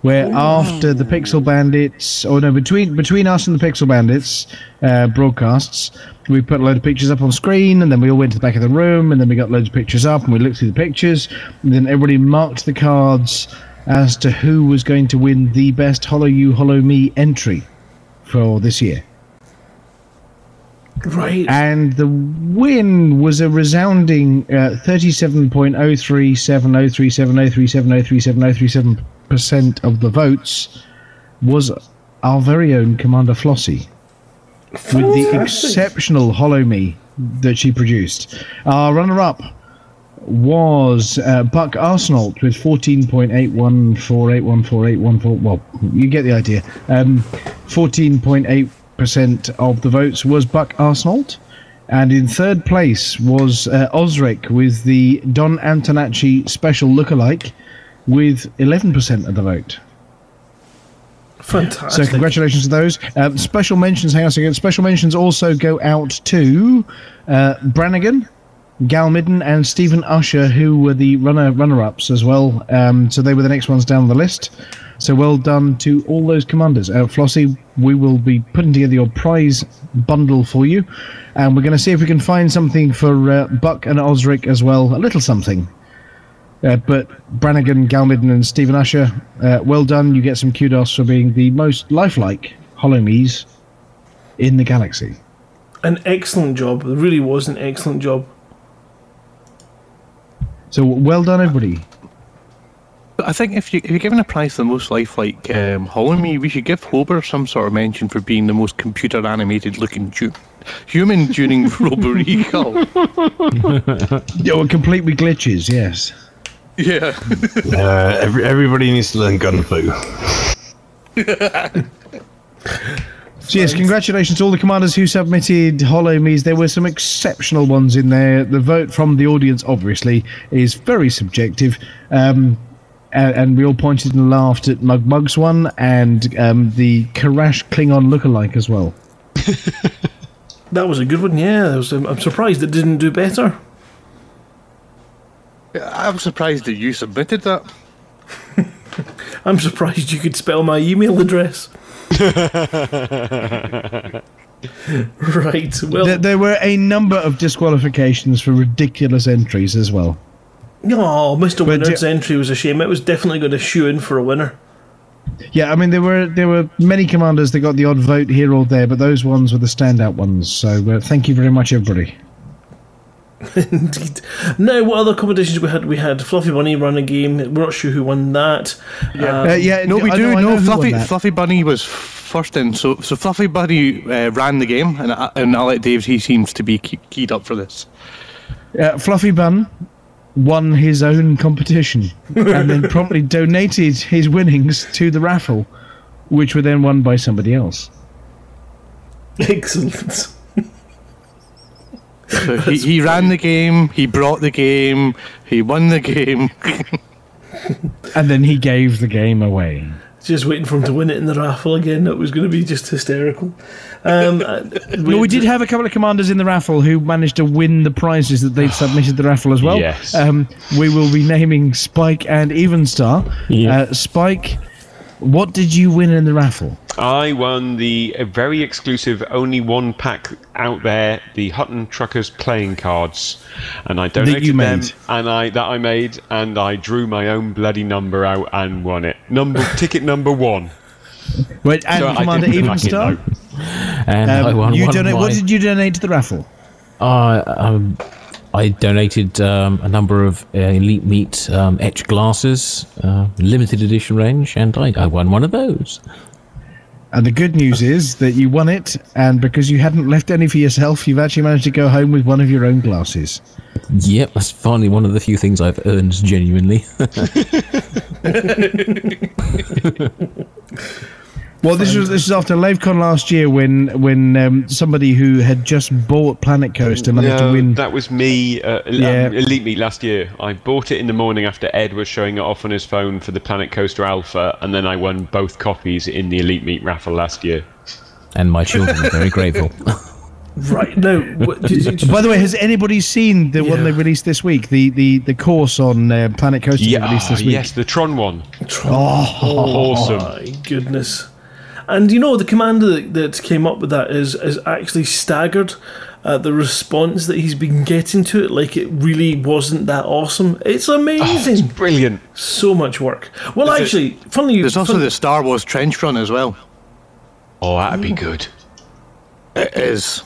Where after the Pixel Bandits, or no, between between us and the Pixel Bandits uh, broadcasts, we put a load of pictures up on screen, and then we all went to the back of the room, and then we got loads of pictures up, and we looked through the pictures, and then everybody marked the cards as to who was going to win the best Holo-You, Hollow Me entry for this year. Right. And the win was a resounding uh, 37.037037037037037% of the votes was our very own Commander Flossie. With the exceptional Holo-Me that she produced. Our runner up was uh, Buck Arsenault with 14.81481481. Well, you get the idea. Um, 14.8% of the votes was Buck Arsenault. And in third place was uh, Osric with the Don Antonacci special lookalike with 11% of the vote. Fantastic. So congratulations to those. Um, special mentions, hang on a second. Special mentions also go out to uh, Brannigan, Gal Midden, and Stephen Usher, who were the runner runner-ups as well. Um, so they were the next ones down the list. So well done to all those commanders. Uh, Flossie, we will be putting together your prize bundle for you, and we're going to see if we can find something for uh, Buck and Osric as well. A little something. Uh, but Brannigan, Galmidden, and Stephen Usher, uh, well done. You get some kudos for being the most lifelike Holo-Mes in the galaxy. An excellent job. It really was an excellent job. So well done, everybody. But I think if, you, if you're giving a prize to the most lifelike um, Holo-Me, we should give Hober some sort of mention for being the most computer animated looking du- human during Robo Recall. Yeah, well, complete with glitches, yes. Yeah. Uh, every, everybody needs to learn gun fu. So yes, congratulations to all the commanders who submitted Holo-Me's. There were some exceptional ones in there. The vote from the audience, obviously, is very subjective. Um, and, and we all pointed and laughed at Mug Mug's one and um, the Karash Klingon lookalike as well. That was a good one, yeah. That was, um, I'm surprised it didn't do better. I'm surprised that you submitted that. I'm surprised you could spell my email address. right, well, There, there were a number of disqualifications for ridiculous entries as well. Oh, Mr. But Winner's yeah- entry was a shame. It was definitely going to shoe in for a winner. Yeah, I mean there were there were many commanders that got the odd vote here or there, but those ones were the standout ones. So uh, thank you very much, everybody. Indeed. Now, what other competitions we had? We had Fluffy Bunny run a game. We're not sure who won that. Um, Uh, yeah, No, we I do. know- no, Fluffy. Fluffy Bunny was first in. So, so Fluffy Bunny uh, ran the game, and I, and I'll let Dave. He seems to be keyed up for this. Uh, Fluffy Bun won his own competition and then promptly donated his winnings to the raffle, which were then won by somebody else. Excellent. So he, he ran the game. He brought the game. He won the game. And then he gave the game away. Just waiting for him to win it in the raffle again. That was going to be just hysterical. Um, uh, No, we did have a couple of commanders in the raffle who managed to win the prizes that they'd submitted the raffle as well. Yes. Um, we will be naming Spike and Evenstar. Yeah. Uh, Spike, what did you win in the raffle? I won the uh, very exclusive, only one pack out there, the Hutton Truckers playing cards, and I donated you them, made. and I that I made, and I drew my own bloody number out and won it. Number ticket number one. Wait, and So I Commander didn't pack it, Evenstar? And I Um, won you one of donate, my- What did you donate to the raffle? Uh, um, I donated um, a number of uh, Elite Meet um, etch glasses, uh, limited edition range, and I, I won one of those. And the good news is that you won it, and because you hadn't left any for yourself, you've actually managed to go home with one of your own glasses. Yep, that's finally one of the few things I've earned genuinely. Well, this was this is after LaveCon last year when when um, somebody who had just bought Planet Coaster managed to win. that was me. Uh, Yeah. um, Elite Meet last year. I bought it in the morning after Ed was showing it off on his phone for the Planet Coaster Alpha, and then I won both copies in the Elite Meet raffle last year. and my children are very grateful. Right No. what, did, did, By the way, has anybody seen the one they released this week? The the, the course on uh, Planet Coaster Yeah, released this ah, week. yes, the Tron one. Tron. oh, awesome. My goodness. And you know the commander that, that came up with that is is actually staggered at the response that he's been getting to it. Like it really wasn't that awesome. It's amazing. it's Brilliant. so much work. Well, There's actually, funny you. There's also fun- the Star Wars trench run as well. Oh, that'd be good. It is.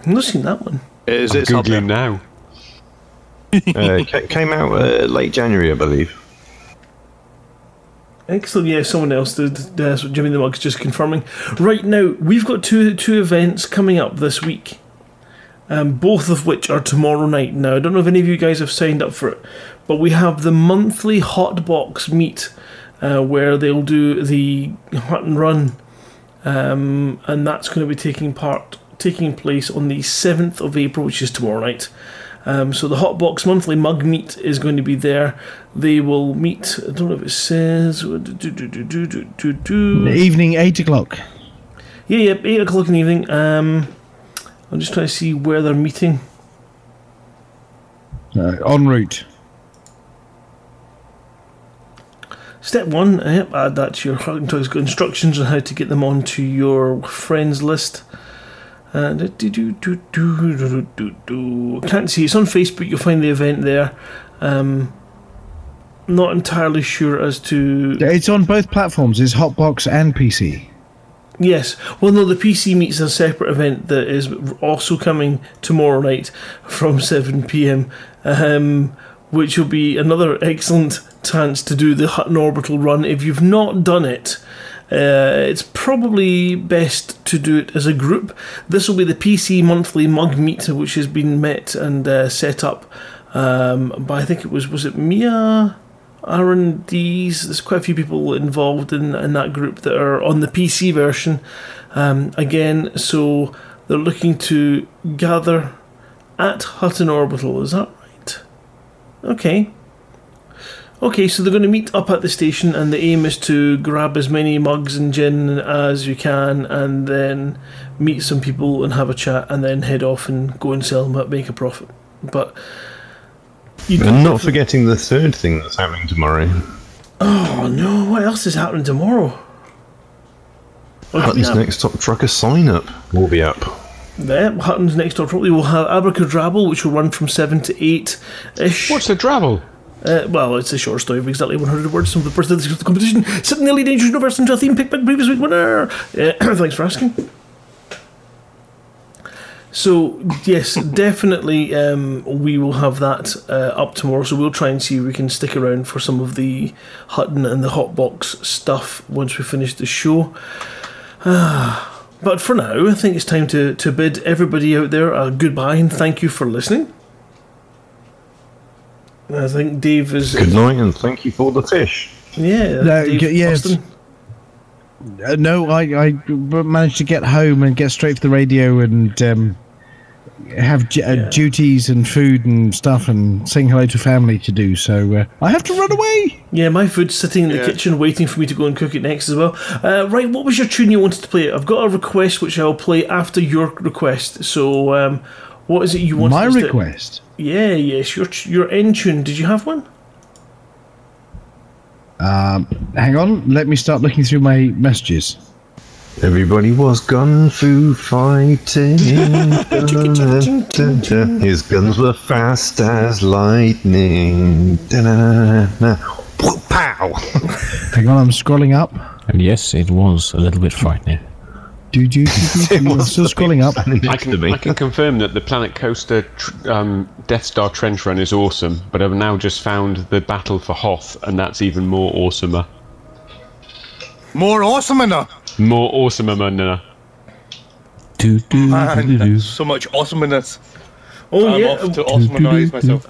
I've not seen that one. Is I'm it something? googling now. uh, ca- came out uh, late January, I believe. Excellent. Yeah, someone else did. So Jimmy the Mug's just confirming. Right now, we've got two two events coming up this week, um, both of which are tomorrow night. Now, I don't know if any of you guys have signed up for it, but we have the monthly Xbox meet, uh, where they'll do the Hutton run, um, and that's going to be taking part taking place on the seventh of April, which is tomorrow night. Um, so the Xbox monthly mug meet is going to be there. They will meet. I don't know if it says. do, do, do. Evening, 8 o'clock. Yeah, yeah, eight o'clock in the evening. Um, I'm just trying to see where they're meeting. Uh, en route. Step one, yep, add that to your Toys. Instructions on how to get them onto your friends list. And do, do, do, do, do, do, do. Can't see. It's on Facebook. You'll find the event there. Um, not entirely sure as to It's on both platforms. It's Xbox and PC. Yes. Well, no, the PC meets a separate event that is also coming tomorrow night from 7 pm, um, which will be another excellent chance to do the Hutton Orbital run. If you've not done it, uh, it's probably best to do it as a group. This will be the PC monthly mug meet, which has been met and uh, set up um, by I think it was was it Mia R and D's. There's quite a few people involved in in that group that are on the PC version. Um, again, so they're looking to gather at Hutton Orbital. Is that right? Okay. Okay, so they're going to meet up at the station, and the aim is to grab as many mugs and gin as you can, and then meet some people and have a chat, and then head off and go and sell them up, make a profit. But you And not forgetting the third thing that's happening tomorrow. Oh no! What else is happening tomorrow? What do we Hutton's? Next Top Trucker sign up will be up. There, Hutton's next door probably will have Abracadabble, which will run from seven to eight ish. What's the drabble? Uh, well, it's a short story of exactly 100 words from the person of the competition, setting the Elite Dangerous Universe into a theme picked by the previous week winner. Uh, thanks for asking. So, yes, definitely um, we will have that uh, up tomorrow. So, we'll try and see if we can stick around for some of the Hutton and the Xbox stuff once we finish the show. Ah, but for now, I think it's time to, to bid everybody out there a goodbye and thank you for listening. I think Dave is. Good night and thank you for the fish. Yeah. No, Dave y- yes. Uh, no, I, I managed to get home and get straight to the radio and um, have j- uh, duties and food and stuff and saying hello to family to do. So uh, I have to run away. Yeah, my food's sitting in the Yeah. kitchen waiting for me to go and cook it next as well. Uh, right, what was your tune you wanted to play? I've got a request which I'll play after your request. So, um, what is it you want? My us to- request. Yeah, yes, your your end tune. Did you have one? Um, hang on, let me start looking through my messages. Everybody was gun fu fighting. His guns were fast as lightning. Pow! Hang on, I'm scrolling up. And yes, it was a little bit frightening. Do, do, do, do, do. I'm still scrolling up. I Next to can, me. I can confirm that the Planet Coaster tr- um, Death Star Trench Run is awesome, but I've now just found the Battle for Hoth, and that's even more awesomer. More awesome enough. More awesomer, man. Do, do, do, Man, do, do. that's so much awesomeness. Oh I'm yeah, off to awesomenize myself.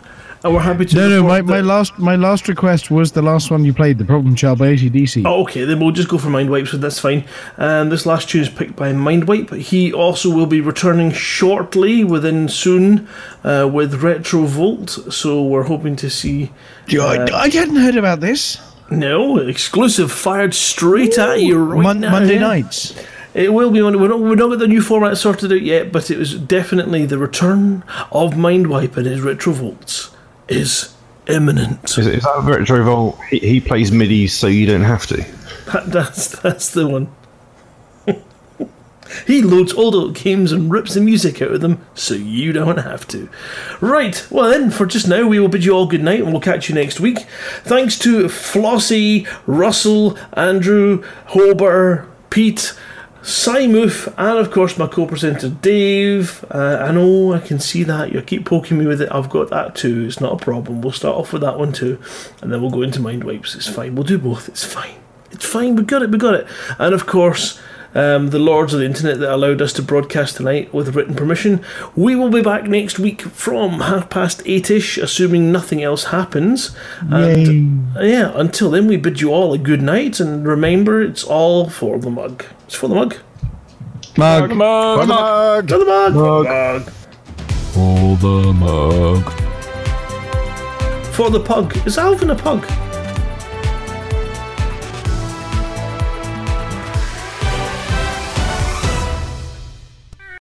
And we're happy to. No, no, my, report my last my last request was the last one you played, the Problem Child by ACDC. Oh, okay, then we'll just go for Mindwipe, so that's fine. And this last tune is picked by Mindwipe. He also will be returning shortly, within soon, uh, with Retro Volt. So we're hoping to see. I, I hadn't heard about this. No, exclusive fired straight at you right Mon- now. Monday yeah. nights. It will be on. We're not, we're not got the new format sorted out yet, but it was definitely the return of Mindwipe and his Retro Volts is imminent. Is, is that Retro Volt? He, he plays MIDI so you don't have to. That, that's that's the one. he loads all the games and rips the music out of them, so you don't have to. Right. Well then, for just now, we will bid you all good night, and we'll catch you next week. Thanks to Flossie, Russell, Andrew, Hober, Pete. Simoof, and of course my co-presenter Dave. Uh, I know I can see that you keep poking me with it. I've got that too. It's not a problem. We'll start off with that one too, and then we'll go into mind wipes. It's fine. We'll do both. It's fine. It's fine. We got it. We got it. And of course. Um, the lords of the internet that allowed us to broadcast tonight with written permission. We will be back next week from half past eight ish, assuming nothing else happens. And uh, yeah, until then, we bid you all a good night, and remember, it's all for the mug. It's for the mug. Mug. mug. For the mug. For the mug. For the mug. For the mug. For the pug. Is Alvin a pug?